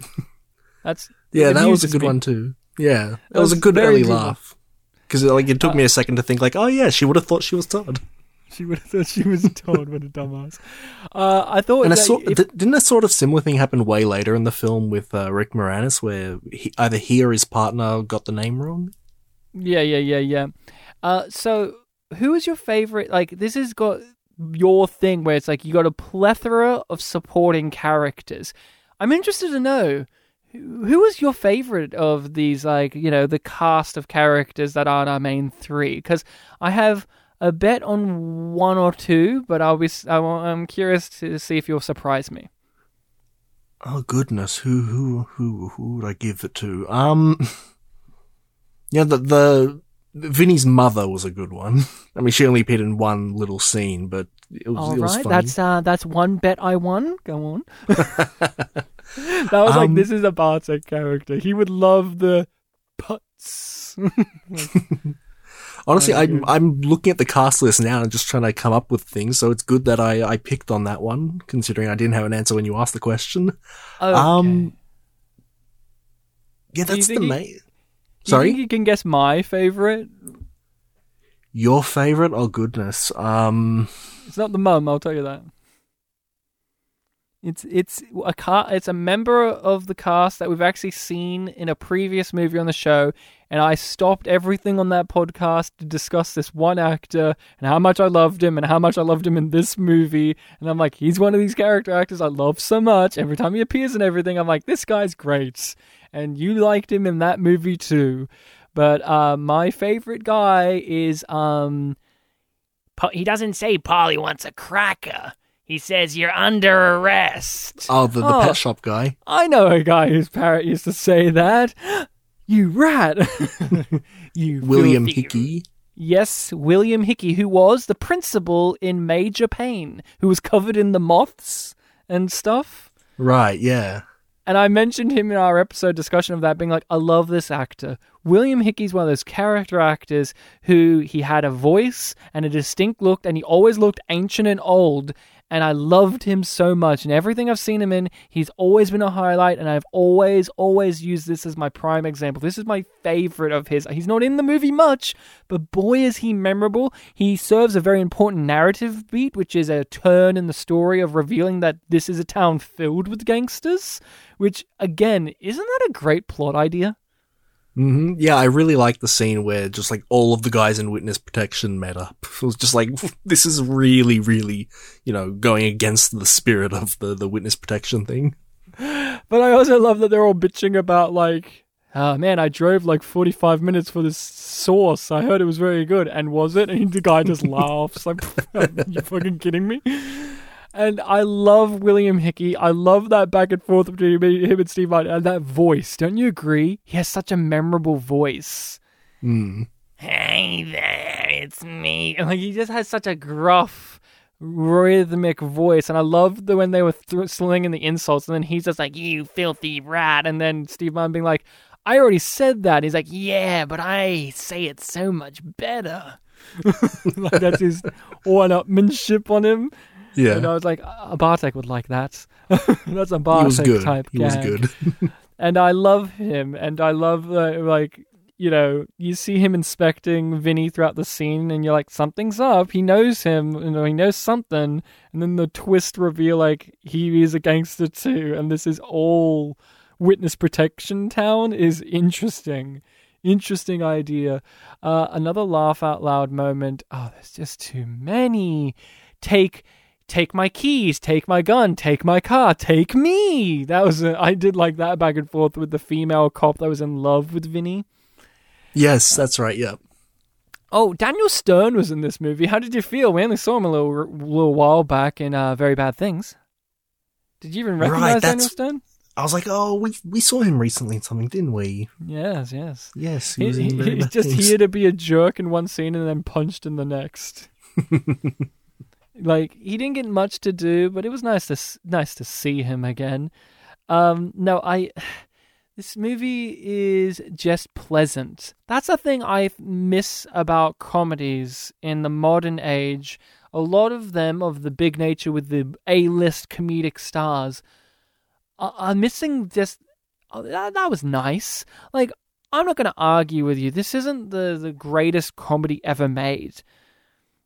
That's Yeah, that was a good me. one too. Yeah, that, That was, a good early laugh. Because like it took me a second to think like, oh yeah, she would have thought she was Todd. She would have thought she was Todd. What a dumbass. Uh, I thought And a that sort, if- didn't a sort of similar thing happen way later in the film with uh, Rick Moranis, where he, either he or his partner got the name wrong? Yeah, yeah, yeah, yeah. Uh, so who is your favorite? Like, this has got your thing where it's like you got a plethora of supporting characters. I'm interested to know who was your favorite of these, like you know, the cast of characters that aren't our main three? Because I have a bet on one or two, but I'll be I'm curious to see if you'll surprise me. Oh goodness, who who who who would I give it to? Um, yeah, the the Vinny's mother was a good one. I mean, she only appeared in one little scene, but it was, All it was right, funny. that's uh, that's one bet I won. Go on. that was like Um, this is a Bartek character. He would love the putts. Honestly, Oh, I'm I'm looking at the cast list now and just trying to come up with things. So it's good that I I picked on that one, considering I didn't have an answer when you asked the question. okay. Um, Yeah, that's the main. You Sorry, think you can guess my favorite? your favorite? Oh goodness. Um, It's not the mum. I'll tell you that. It's it's a car. It's a member of the cast that we've actually seen in a previous movie on the show, and I stopped everything on that podcast to discuss this one actor and how much I loved him and how much I loved him in this movie. And I'm like, he's one of these character actors I love so much. Every time he appears and everything, I'm like, this guy's great. And you liked him in that movie too. But uh, my favorite guy is um he doesn't say Polly wants a cracker. He says you're under arrest. oh, the, the Oh. pet shop guy. I know a guy whose parrot used to say that. You rat. you William filthy- Hickey. Yes, William Hickey, who was the principal in Major Payne, who was covered in the moths and stuff. Right, yeah. And I mentioned him in our episode discussion of that, being like, I love this actor. William Hickey's one of those character actors who he had a voice and a distinct look, and he always looked ancient and old. And I loved him so much. And everything I've seen him in, he's always been a highlight. And I've always, always used this as my prime example. This is my favorite of his. He's not in the movie much, but boy, is he memorable. He serves a very important narrative beat, which is a turn in the story of revealing that this is a town filled with gangsters. Which, again, isn't that a great plot idea? Hmm Yeah, I really like the scene where just like all of the guys in witness protection met up. It was just like this is really, really, you know, going against the spirit of the the witness protection thing. But I also love that they're all bitching about like, oh man, I drove like 45 minutes for this sauce. I heard it was very good. And was it? And the guy just laughs like, you fucking kidding me? And I love William Hickey. I love that back and forth between him and Steve Martin and that voice. Don't you agree? He has such a memorable voice. Mm. Hey there, it's me. And like he just has such a gruff, rhythmic voice. And I love the when they were th- slinging the insults, and then he's just like, "You filthy rat," and then Steve Martin being like, "I already said that." He's like, Yeah, but I say it so much better. like that's his one-upmanship on him. Yeah, And I was like, a Bartek would like that. that's a Bartek he was good. type He was good. and I love him, and I love uh, like you know you see him inspecting Vinny throughout the scene, and you're like something's up. He knows him, you know, he knows something, and then the twist reveal like he is a gangster too, and this is all witness protection town is interesting. Interesting idea. Uh, another laugh out loud moment. Oh, there's just too many. Take take my keys, take my gun, take my car, take me. That was a, I did like that back and forth with the female cop that was in love with Vinny. yes, that's right. Yeah. Oh, Daniel Stern was in this movie. How did you feel? We only saw him a little little while back in uh, Very Bad Things. Did you even Right, recognize Daniel Stern? I was like, oh, we we saw him recently in something, didn't we? Yes, yes. Yes, he He, was in he- he's just Things. here to be a jerk in one scene and then punched in the next. like he didn't get much to do, but it was nice to nice to see him again. Um, no, I. This movie is just pleasant. That's a thing I miss about comedies in the modern age. A lot of them, of the big nature with the A-list comedic stars, are, are missing just. Oh, that, that was nice. Like I'm not going to argue with you. This isn't the, the greatest comedy ever made.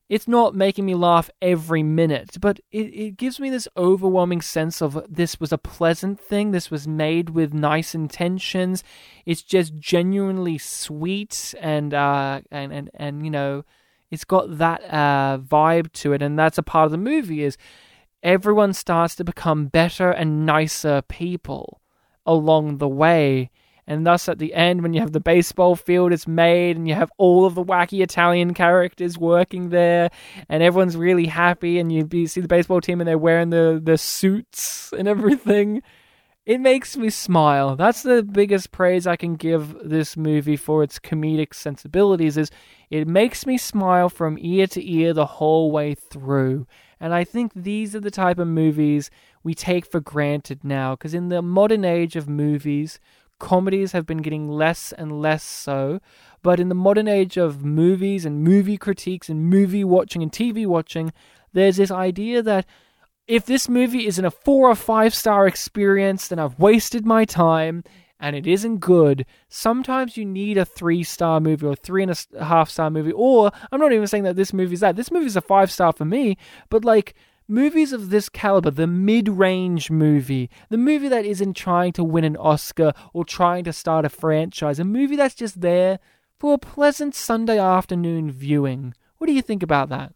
It's not making me laugh every minute, but it, it gives me this overwhelming sense of this was a pleasant thing. This was made with nice intentions. It's just genuinely sweet and uh and and, and you know, it's got that uh vibe to it, and that's a part of the movie is everyone starts to become better and nicer people along the way. And thus, at the end, when you have the baseball field, it's made, and you have all of the wacky Italian characters working there, and everyone's really happy. And you, you see the baseball team, and they're wearing the, the suits and everything. It makes me smile. That's the biggest praise I can give this movie for its comedic sensibilities is it makes me smile from ear to ear the whole way through. And I think these are the type of movies we take for granted now because in the modern age of movies, comedies have been getting less and less so. But in the modern age of movies and movie critiques and movie watching and TV watching, there's this idea that if this movie isn't a four or five star experience, then I've wasted my time and it isn't good. Sometimes you need a three star movie or three and a half star movie, or I'm not even saying that this movie's that. This movie's a five star for me, but like movies of this caliber, the mid range movie, the movie that isn't trying to win an Oscar or trying to start a franchise, a movie that's just there for a pleasant Sunday afternoon viewing. What do you think about that?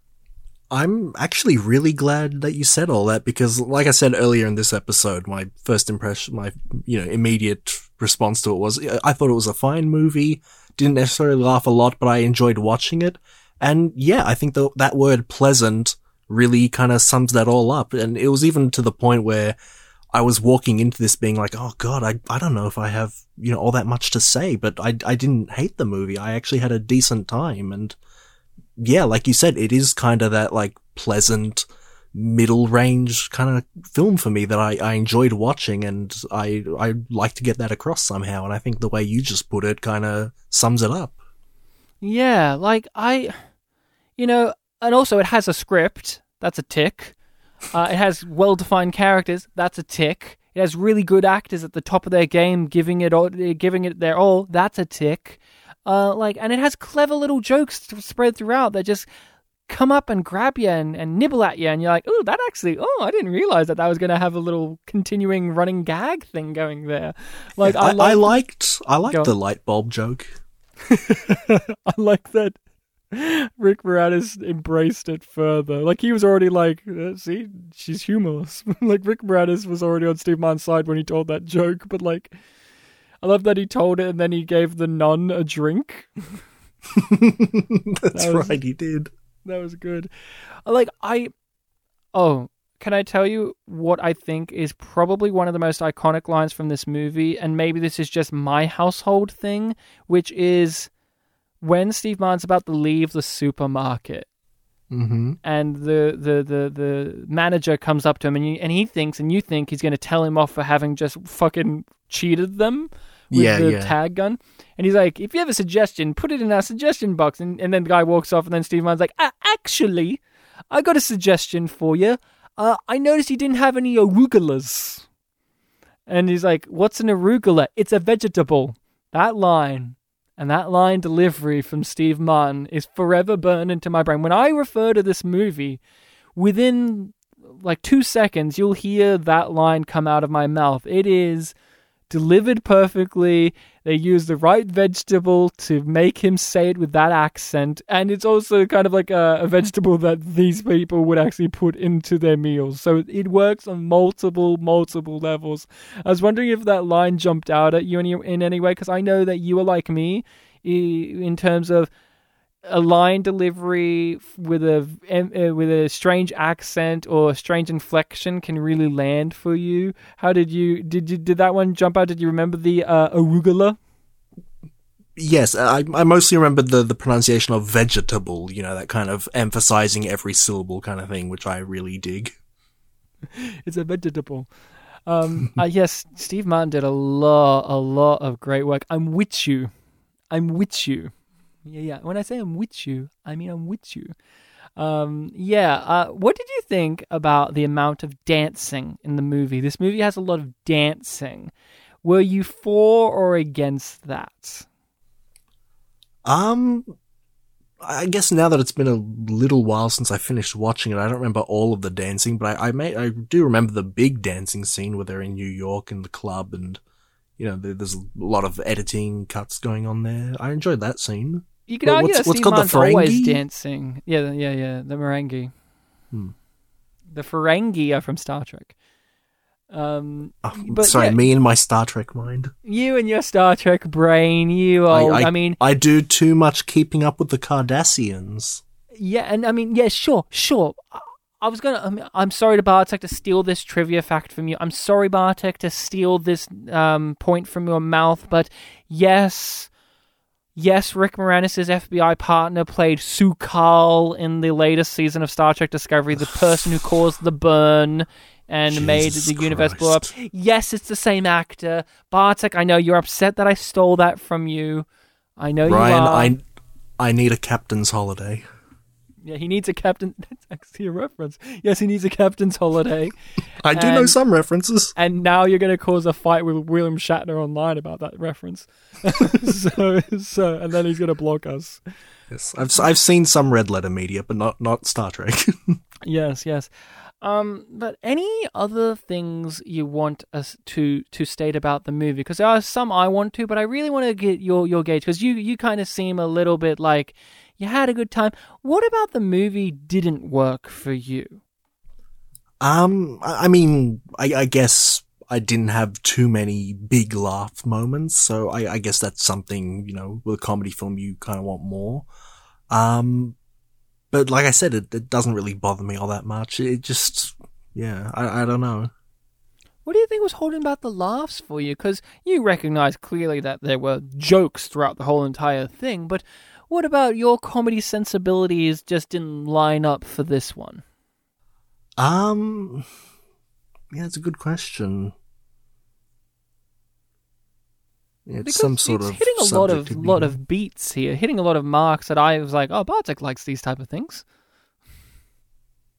I'm actually really glad that you said all that because, like I said earlier in this episode, my first impression, my, you know, immediate response to it was I thought it was a fine movie. Didn't necessarily laugh a lot, but I enjoyed watching it. And yeah, I think the, that word pleasant really kind of sums that all up. And it was even to the point where I was walking into this being like, oh god, I, I don't know if I have, you know, all that much to say, but I, I didn't hate the movie. I actually had a decent time. And yeah, like you said, it is kind of that like pleasant, middle range kind of film for me that I, I enjoyed watching and I, I like to get that across somehow. And I think the way you just put it kind of sums it up. Yeah, like I, you know, and also it has a script. That's a tick. Uh, it has well-defined characters. That's a tick. It has really good actors at the top of their game, giving it all, giving it their all. That's a tick. Uh, like, and it has clever little jokes spread throughout that just come up and grab you and, and nibble at you, and you're like, oh, that actually, oh, I didn't realize that that was going to have a little continuing running gag thing going there. Like, I, I, I liked, I liked the light bulb joke. I like that Rick Moranis embraced it further. Like he was already like, uh, see, she's humorless. like Rick Moranis was already on Steve Martin's side when he told that joke, but like, I love that he told it and then he gave the nun a drink. That's was- right, he did. That was good. Like I, oh, can I tell you what I think is probably one of the most iconic lines from this movie, and maybe this is just my household thing, which is when Steve Martin's about to leave the supermarket. Mm-hmm. and the, the, the, the manager comes up to him and, you, and he thinks and you think he's going to tell him off for having just fucking cheated them with Yeah, the yeah. tag gun. And he's like, if you have a suggestion, put it in our suggestion box. And, and then the guy walks off and then Steve Martin's like, uh, actually, I got a suggestion for you. Uh, I noticed you didn't have any arugulas. And he's like, what's an arugula? It's a vegetable. That line and that line delivery from Steve Martin is forever burned into my brain. When I refer to this movie, within like two seconds, you'll hear that line come out of my mouth. It is delivered perfectly. They use the right vegetable to make him say it with that accent. And it's also kind of like a, a vegetable that these people would actually put into their meals. So it works on multiple, multiple levels. I was wondering if that line jumped out at you in, in any way, because I know that you are like me in terms of a line delivery with a uh, with a strange accent or a strange inflection can really land for you. How did you did you did that one jump out? Did you remember the uh, arugula? Yes, I, I mostly remember the, the pronunciation of vegetable, you know, that kind of emphasizing every syllable kind of thing, which I really dig. It's a vegetable. Um, uh, yes, Steve Martin did a lot, a lot of great work. I'm with you. I'm with you. Yeah, yeah. When I say I'm with you, I mean I'm with you. Um, yeah. Uh, what did you think about the amount of dancing in the movie? This movie has a lot of dancing. Were you for or against that? Um, I guess now that it's been a little while since I finished watching it, I don't remember all of the dancing, but I, I may, I do remember the big dancing scene where they're in New York in the club and, you know, there's a lot of editing cuts going on there. I enjoyed that scene. You could Well, argue what's- that what's Steve called the Martin's always Ferengi? dancing. Yeah, yeah, yeah. The Ferengi. Hmm. The Ferengi are from Star Trek. Um, Oh, But sorry, yeah. me and my Star Trek mind. you and your Star Trek brain, you old. I, mean, I do too much keeping up with the Cardassians. yeah, and I mean, yeah, sure, sure. I, I was gonna. I mean, I'm sorry to Bartek to steal this trivia fact from you. I'm sorry, Bartek, to steal this um, point from your mouth. But yes, yes, Rick Moranis' FBI partner played Su'Kal in the latest season of Star Trek Discovery, the person who caused the burn and made Jesus the universe blow up. Yes, it's the same actor. Bartek, I know you're upset that I stole that from you. I know Ryan, you are. I I need a captain's holiday. Yeah, he needs a captain. That's actually a reference. Yes, he needs a captain's holiday. I do know some references. And now you're going to cause a fight with William Shatner online about that reference. so, so, and then he's going to block us. Yes, I've I've seen some red letter media, but not not Star Trek. Yes, yes. Um, but any other things you want us to to state about the movie? Because there are some I want to, but I really want to get your your gauge because you you kind of seem a little bit like you had a good time. What about the movie didn't work for you? um, I, mean, I, I guess I didn't have too many big laugh moments, so I, I guess that's something you know with a comedy film you kind of want more. Um, but like I said, it, it doesn't really bother me all that much. It just, yeah, I, I don't know. What do you think was holding back the laughs for you? Because you recognize clearly that there were jokes throughout the whole entire thing, but what about your comedy sensibilities just didn't line up for this one? Um, yeah, it's a good question. Yeah, it's Because some sort it's of hitting a lot of lot of beats here, hitting a lot of marks that I was like, oh, Bartek likes these type of things.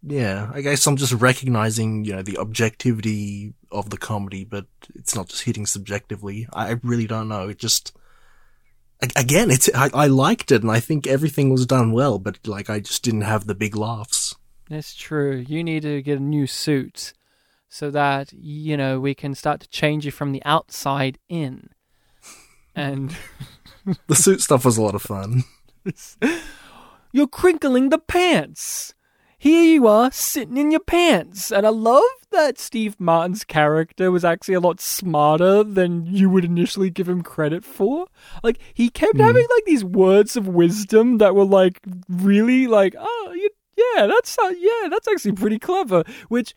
Yeah, I guess I'm just recognizing, you know, the objectivity of the comedy, but it's not just hitting subjectively. I really don't know. It just, again, it's, I, I liked it and I think everything was done well, but like I just didn't have the big laughs. That's true. You need to get a new suit so that you know we can start to change you from the outside in. And The suit stuff was a lot of fun. You're crinkling the pants. Here you are sitting in your pants. And I love that Steve Martin's character was actually a lot smarter than you would initially give him credit for. Like, he kept having like these words of wisdom that were like really like, oh, you, yeah, that's, uh, yeah, that's actually pretty clever. Which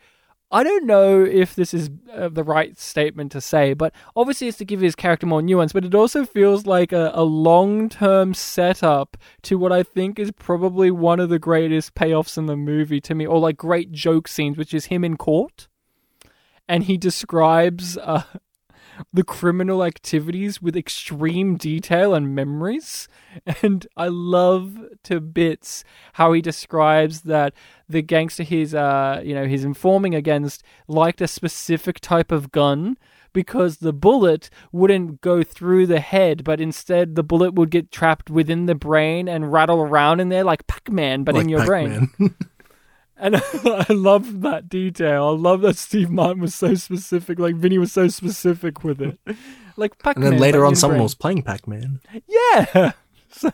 I don't know if this is uh, the right statement to say, but obviously it's to give his character more nuance, but it also feels like a, a long term setup to what I think is probably one of the greatest payoffs in the movie to me, or like great joke scenes, which is him in court. And he describes uh, the criminal activities with extreme detail and memories. And I love to bits how he describes that the gangster he's uh you know he's informing against liked a specific type of gun because the bullet wouldn't go through the head, but instead the bullet would get trapped within the brain and rattle around in there like Pac-Man, but in Like your brain. And I love that detail. I love that Steve Martin was so specific. Like Vinny was so specific with it. Like Pac-Man. And then later on, someone brain. was playing Pac-Man. Yeah. So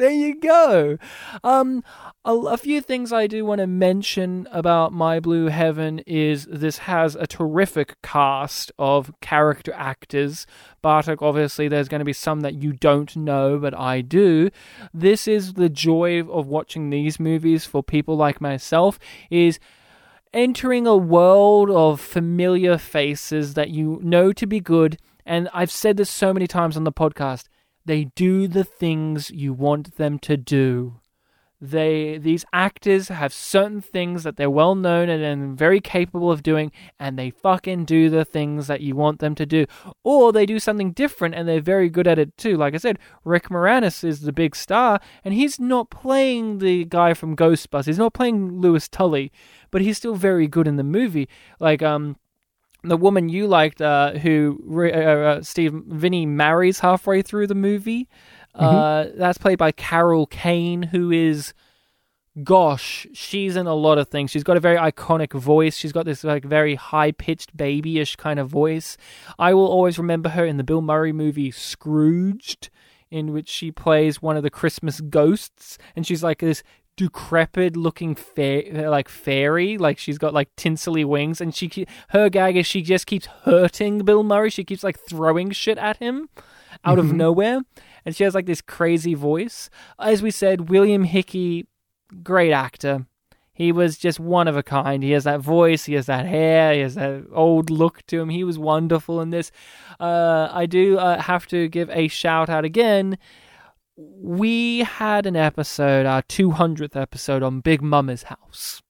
there you go. Um, a, a few things I do want to mention about My Blue Heaven is this has a terrific cast of character actors. Bartek, obviously, there's going to be some that you don't know, but I do. This is the joy of watching these movies for people like myself. Is entering a world of familiar faces that you know to be good. And I've said this so many times on the podcast. They do the things you want them to do. They these actors have certain things that they're well known and, and very capable of doing, and they fucking do the things that you want them to do. Or they do something different and they're very good at it too. Like I said, Rick Moranis is the big star, and he's not playing the guy from Ghostbusters. He's not playing Louis Tully, but he's still very good in the movie. Like um the woman you liked, uh, who uh, uh, Steve Vinny marries halfway through the movie, uh, that's played by Carol Kane, who is, gosh, she's in a lot of things. She's got a very iconic voice. She's got this like very high pitched babyish kind of voice. I will always remember her in the Bill Murray movie Scrooged, in which she plays one of the Christmas ghosts, and she's like this decrepit looking fa- like fairy like she's got like tinsely wings and she her gag is she just keeps hurting bill murray she keeps like throwing shit at him out of nowhere and she has like this crazy voice as we said william hickey great actor he was just one of a kind. He has that voice, he has that hair, he has that old look to him. He was wonderful in this. Uh, I do uh, have to give a shout out again. We had an episode, our 200th episode, on Big Mama's house.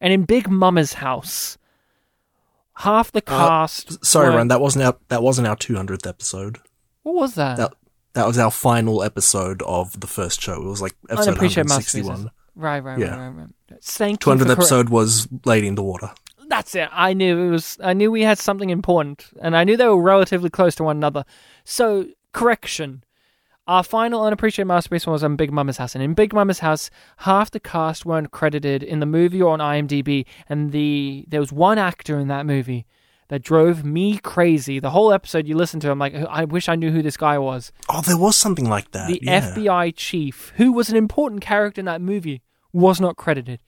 And in Big Mama's house, half the uh, cast. Sorry, were- Ron, that wasn't our that wasn't our 200th episode. What was that? That that was our final episode of the first show. It was like episode Unappreciated 161. Right, right, Yeah. right, right, right. Thank 200th for correct- episode was Lady in the Water. That's it. I knew it was. I knew we had something important, and I knew they were relatively close to one another. So, correction. Our final unappreciated masterpiece was on Big Mama's house, and in Big Mama's house, half the cast weren't credited in the movie or on IMDb, and the there was one actor in that movie that drove me crazy. The whole episode you listen to, I'm like, I wish I knew who this guy was. Oh, there was something like that. The yeah. FBI chief, who was an important character in that movie, was not credited.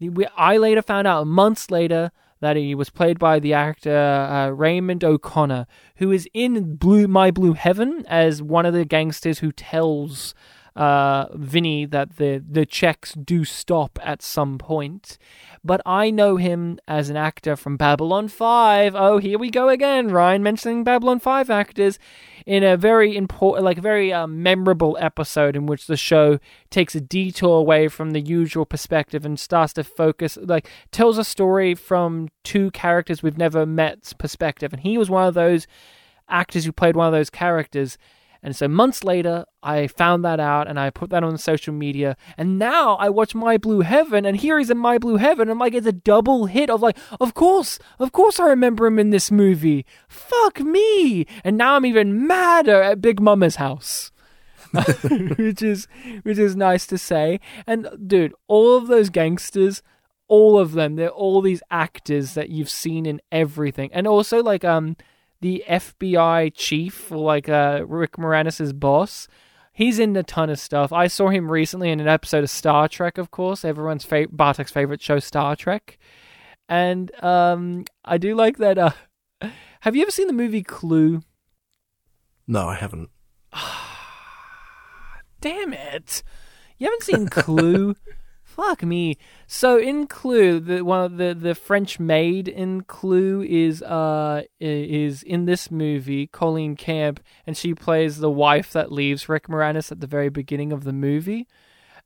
We- I later found out months later that he was played by the actor uh, Raymond O'Connor, who is in Blue My Blue Heaven as one of the gangsters who tells uh, Vinny that the the checks do stop at some point. But I know him as an actor from Babylon 5. Oh, here we go again. Ryan mentioning Babylon 5 actors in a very important, like very uh, memorable episode in which the show takes a detour away from the usual perspective and starts to focus, like tells a story from two characters we've never met's perspective. And he was one of those actors who played one of those characters. And so months later, I found that out and I put that on social media. And now I watch My Blue Heaven, and here he's in My Blue Heaven. I'm like, it's a double hit of like, of course, of course I remember him in this movie. Fuck me. And now I'm even madder at Big Mama's house. which is which is nice to say. And dude, all of those gangsters, all of them, they're all these actors that you've seen in everything. And also like um the FBI chief, or like uh Rick Moranis' boss. He's in a ton of stuff. I saw him recently in an episode of Star Trek, of course, everyone's fa- Bartek's favorite show, Star Trek. And um I do like that uh have you ever seen the movie Clue? No, I haven't. Damn it! You haven't seen Clue? Fuck me. So in Clue, the one of the the French maid in Clue is uh is in this movie, Colleen Camp, and she plays the wife that leaves Rick Moranis at the very beginning of the movie,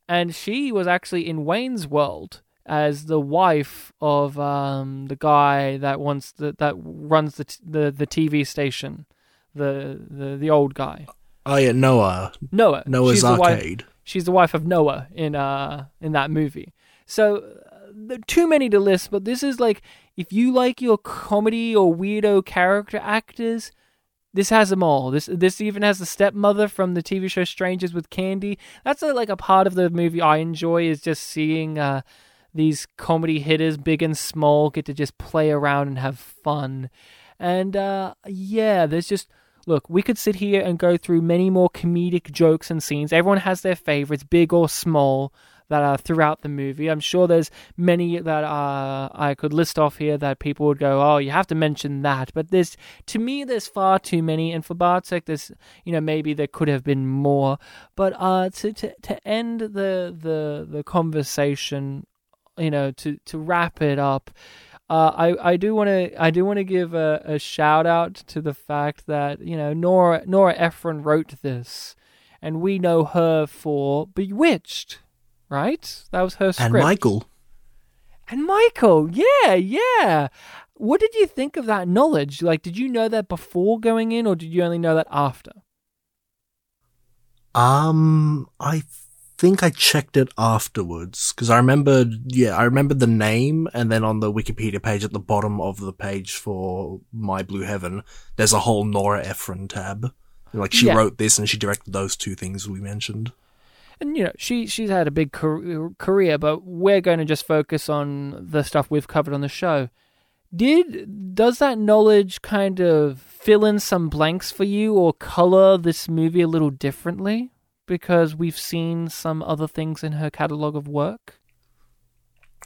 and she was actually in Wayne's World as the wife of um the guy that wants the, that runs the t- the the TV station, the the the old guy. Oh yeah, Noah. Noah. Noah's She's the wife- Arcade. She's the wife of Noah in uh in that movie. So uh, too many to list, but this is like if you like your comedy or weirdo character actors, this has them all. This this even has the stepmother from the TV show Strangers with Candy. That's a, like a part of the movie I enjoy is just seeing uh these comedy hitters, big and small, get to just play around and have fun. And uh yeah, there's just Look, we could sit here and go through many more comedic jokes and scenes. Everyone has their favorites, big or small, that are throughout the movie. I'm sure there's many that I could list off here that people would go, "Oh, you have to mention that." But there's, to me, there's far too many. And for Bartek, there's, you know, maybe there could have been more. But uh, to to to end the the the conversation, you know, to to wrap it up. Uh, I, I do want to I do want to give a, a shout out to the fact that you know Nora Nora Ephron wrote this, and we know her for Bewitched, right? That was her script. And Michael. And Michael, yeah, yeah. What did you think of that knowledge? Like, did you know that before going in, or did you only know that after? Um, I think I checked it afterwards because I remembered. Yeah, I remembered the name, and then on the Wikipedia page at the bottom of the page for My Blue Heaven, there's a whole Nora Ephron tab. Like she Yeah. wrote this and she directed those two things we mentioned. and you know she she's had a big career but we're going to just focus on the stuff we've covered on the show did does that knowledge kind of fill in some blanks for you or color this movie a little differently because we've seen some other things in her catalog of work?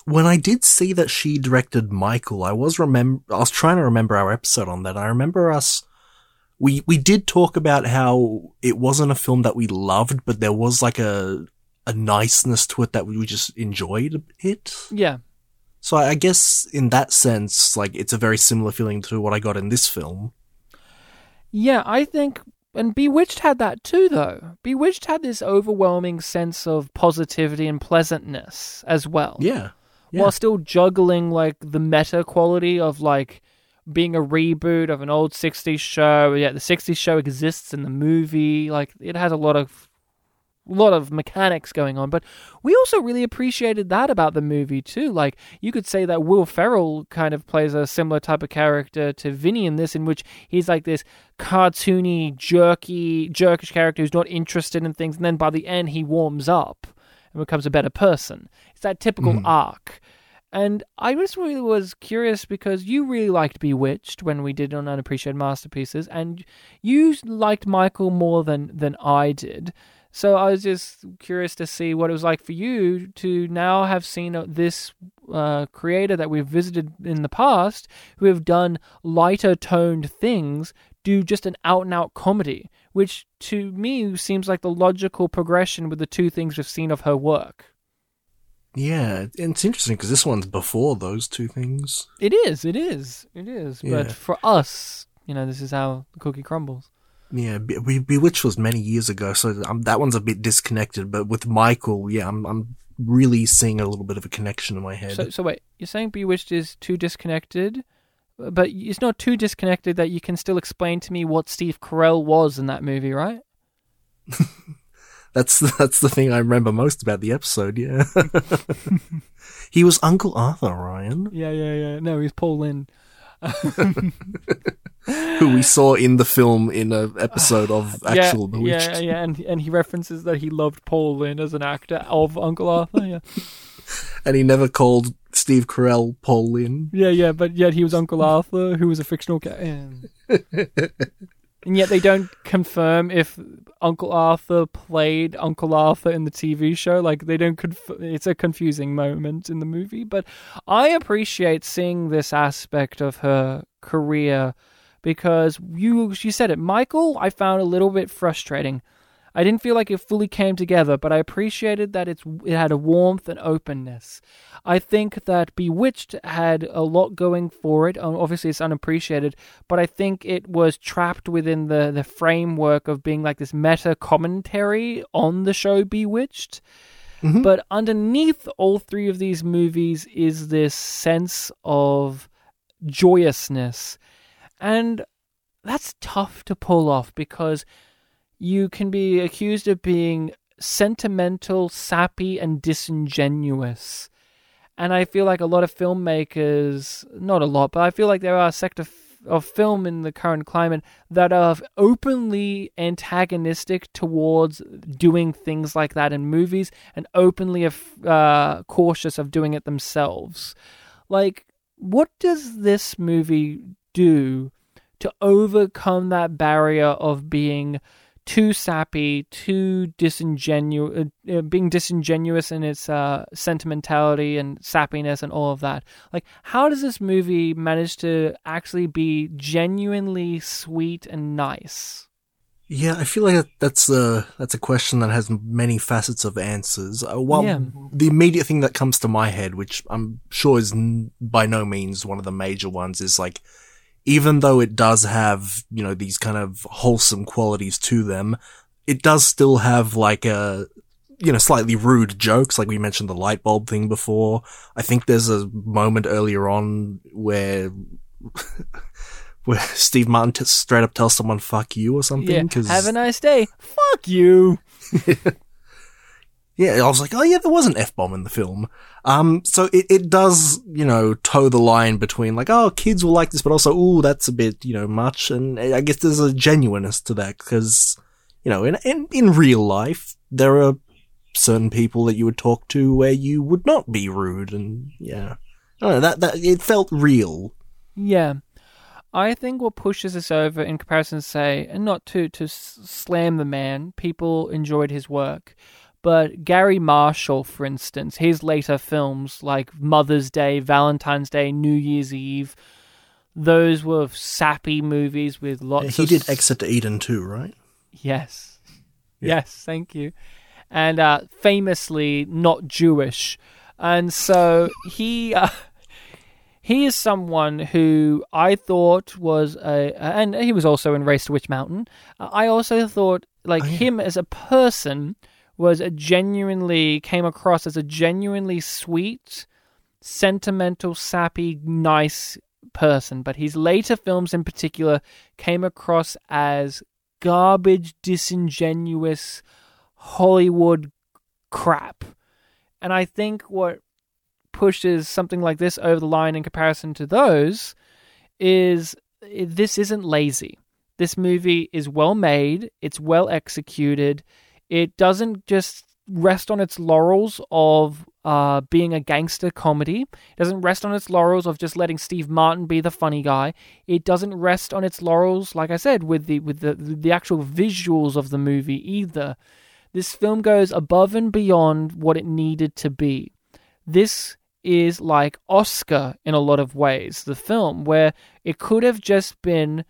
When I did see that she directed Michael, I was remember I was trying to remember our episode on that. I remember us we we did talk about how it wasn't a film that we loved, but there was like a a niceness to it that we just enjoyed it. Yeah. So I guess in that sense, like it's a very similar feeling to what I got in this film. Yeah, I think and Bewitched had that too though. Bewitched had this overwhelming sense of positivity and pleasantness as well. Yeah. Yeah. While still juggling like the meta quality of like being a reboot of an old 60s show. Yeah, the 60s show exists in the movie. Like it has a lot of lot of mechanics going on, but we also really appreciated that about the movie too. Like you could say that Will Ferrell kind of plays a similar type of character to Vinny in this, in which he's like this cartoony, jerky, jerkish character who's not interested in things, and then by the end he warms up and becomes a better person. It's that typical mm-hmm. arc. And I just really was curious because you really liked Bewitched when we did on Unappreciated Masterpieces, and you liked Michael more than than I did. So I was just curious to see what it was like for you to now have seen uh, this uh, creator that we've visited in the past, who have done lighter toned things, do just an out and out comedy, which to me seems like the logical progression with the two things we've seen of her work. Yeah, and it's interesting because this one's before those two things. It is, it is, it is. Yeah. But for us, you know, this is how the cookie crumbles. Yeah, Be- Be- Bewitched was many years ago, so um, that one's a bit disconnected. But with Michael, yeah, I'm I'm really seeing a little bit of a connection in my head. So, so wait, you're saying Bewitched is too disconnected, but it's not too disconnected that you can still explain to me what Steve Carell was in that movie, right? That's that's the thing I remember most about the episode. Yeah, he was Uncle Arthur, Ryan, Yeah, yeah, yeah. No, he's Paul Lynde. who we saw in the film in a episode of actual yeah, Bewitched. yeah, yeah, and and he references that he loved Paul Lynde as an actor of Uncle Arthur. Yeah, and he never called Steve Carell Paul Lynde. yeah, yeah. But yet he was Uncle Arthur, who was a fictional character. And yet they don't confirm if Uncle Arthur played Uncle Arthur in the TV show. Like they don't. Conf- it's a confusing moment in the movie, but I appreciate seeing this aspect of her career because you you said it, Michael. I found a little bit frustrating. I didn't feel like it fully came together, but I appreciated that it's it had a warmth and openness. I think that Bewitched had a lot going for it. Um, Obviously, it's unappreciated, but I think it was trapped within the the framework of being like this meta commentary on the show Bewitched. But underneath all three of these movies is this sense of joyousness. And that's tough to pull off because you can be accused of being sentimental, sappy, and disingenuous. And I feel like a lot of filmmakers, not a lot, but I feel like there are a sector of film in the current climate that are openly antagonistic towards doing things like that in movies and openly uh, cautious of doing it themselves. Like, what does this movie do to overcome that barrier of being too sappy, too disingenuous, uh, uh, being disingenuous in its uh, sentimentality and sappiness and all of that. Like, how does this movie manage to actually be genuinely sweet and nice? Yeah, I feel like that's a that's a question that has many facets of answers. Uh, one, Yeah. the immediate thing that comes to my head, which I'm sure is n- by no means one of the major ones, is like even though it does have you know these kind of wholesome qualities to them, it does still have like a you know slightly rude jokes. Like we mentioned the light bulb thing before. I think there's a moment earlier on where. Where Steve Martin t- straight up tells someone "fuck you" or something. Yeah, 'cause- have a nice day. Fuck you. Yeah, I was like, oh yeah, there was an F bomb in the film. Um, so it, it does, you know, toe the line between like, oh, kids will like this, but also, ooh, that's a bit, you know, much. And I guess there's a genuineness to that because, you know, in, in, in real life, there are certain people that you would talk to where you would not be rude and, yeah. I know, that, that, it felt real. Yeah. I think what pushes us over in comparison, to say, and not to to slam the man, people enjoyed his work, but Garry Marshall, for instance, his later films like Mother's Day, Valentine's Day, New Year's Eve, those were sappy movies with lots he of He did Exit to Eden too, right? Yes. Yes, thank you. And uh, famously not Jewish. And so he uh, he is someone who I thought was a and he was also in Race to Witch Mountain. Uh, I also thought like Oh, yeah. him as a person was a genuinely came across as a genuinely sweet, sentimental, sappy, nice person, but his later films in particular came across as garbage, disingenuous Hollywood crap. And I think what pushes something like this over the line in comparison to those is this isn't lazy. This movie is well made, it's well executed. It doesn't just rest on its laurels of uh, being a gangster comedy. It doesn't rest on its laurels of just letting Steve Martin be the funny guy. It doesn't rest on its laurels, like I said, with the with the the actual visuals of the movie either. This film goes above and beyond what it needed to be. This is like Oscar in a lot of ways, the film, where it could have just been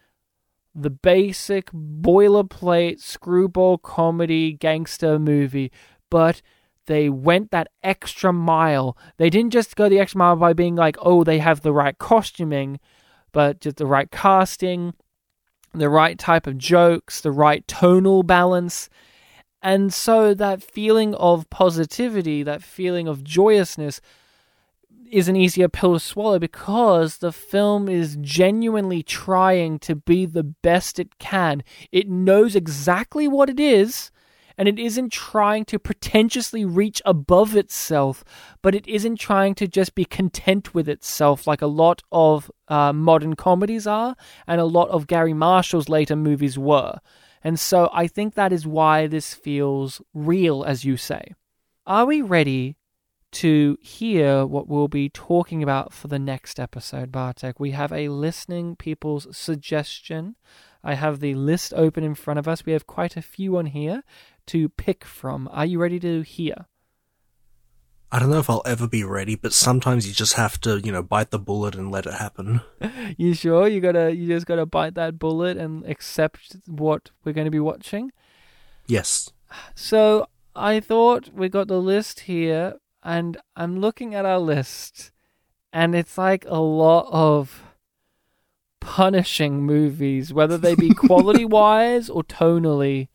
the basic boilerplate screwball comedy gangster movie, but they went that extra mile. They didn't just go the extra mile by being like, oh, they have the right costuming, but just the right casting, the right type of jokes, the right tonal balance. And so that feeling of positivity, that feeling of joyousness, is an easier pill to swallow because the film is genuinely trying to be the best it can. It knows exactly what it is, and it isn't trying to pretentiously reach above itself, but it isn't trying to just be content with itself like a lot of uh, modern comedies are, and a lot of Garry Marshall's later movies were. And so I think that is why this feels real, as you say. Are we ready to hear what we'll be talking about for the next episode, Bartek? We have a listening people's suggestion. I have the list open in front of us. We have quite a few on here to pick from. Are you ready to hear? I don't know if I'll ever be ready, but sometimes you just have to, you know, bite the bullet and let it happen. You sure? You gotta you just gotta bite that bullet and accept what we're gonna be watching? Yes. So I thought we got the list here, and I'm looking at our list, and it's like a lot of punishing movies, whether they be quality wise or tonally.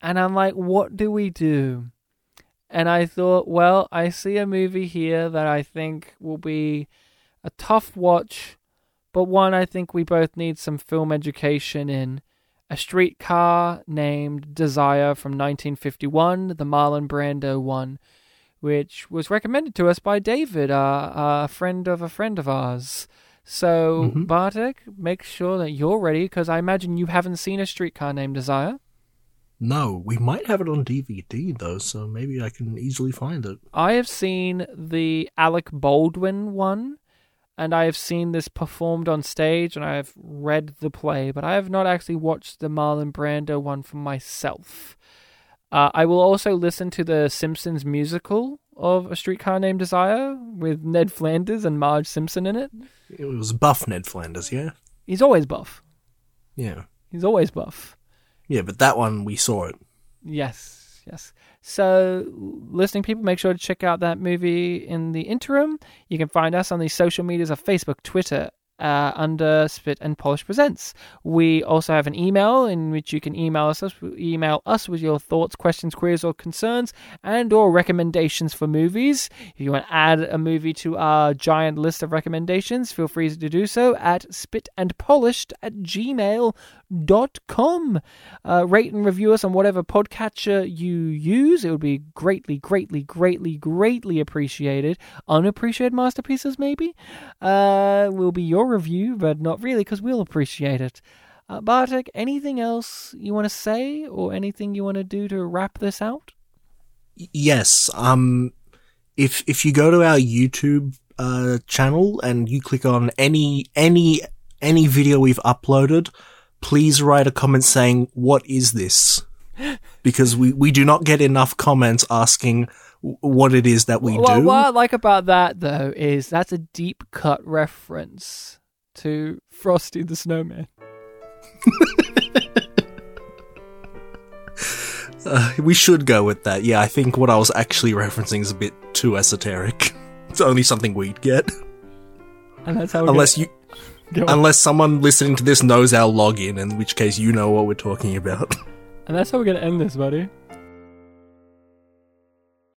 And I'm like, what do we do? And I thought, well, I see a movie here that I think will be a tough watch, but one I think we both need some film education in. A streetcar named Desire from 1951, the Marlon Brando one, which was recommended to us by David, uh, a friend of a friend of ours. So, Mhm. Bartek, make sure that you're ready because I imagine you haven't seen a streetcar named Desire. No, we might have it on DVD though, so maybe I can easily find it. I have seen the Alec Baldwin one, and I have seen this performed on stage, and I have read the play, but I have not actually watched the Marlon Brando one for myself. Uh, I will also listen to the Simpsons musical of A Streetcar Named Desire with Ned Flanders and Marge Simpson in it. It was Buff Ned Flanders, yeah? He's always buff. Yeah. He's always buff. Yeah, but that one we saw it. Yes, yes. So, listening people, make sure to check out that movie in the interim. You can find us on the social medias of Facebook, Twitter, uh, under Spit and Polish Presents. We also have an email in which you can email us, email us with your thoughts, questions, queries, or concerns, and or recommendations for movies. If you want to add a movie to our giant list of recommendations, feel free to do so at spitandpolished at gmail.com. Uh, rate and review us on whatever podcatcher you use. It would be greatly, greatly, greatly, greatly appreciated. Unappreciated masterpieces, maybe, uh, will be your review, but not really because we'll appreciate it. Uh, Bartek, anything else you want to say or anything you want to do to wrap this out? Yes, um if if you go to our YouTube uh channel and you click on any any any video we've uploaded, please write a comment saying, what is this? Because we, we do not get enough comments asking what it is that we well, do. what I like about that though is that's a deep cut reference to Frosty the Snowman. Uh, we should go with that. Yeah, I think what I was actually referencing is a bit too esoteric. It's only something we'd get. And that's how Unless you, gonna, go on. Unless someone listening to this knows our login, in which case you know what we're talking about. and that's how we're gonna end this, buddy.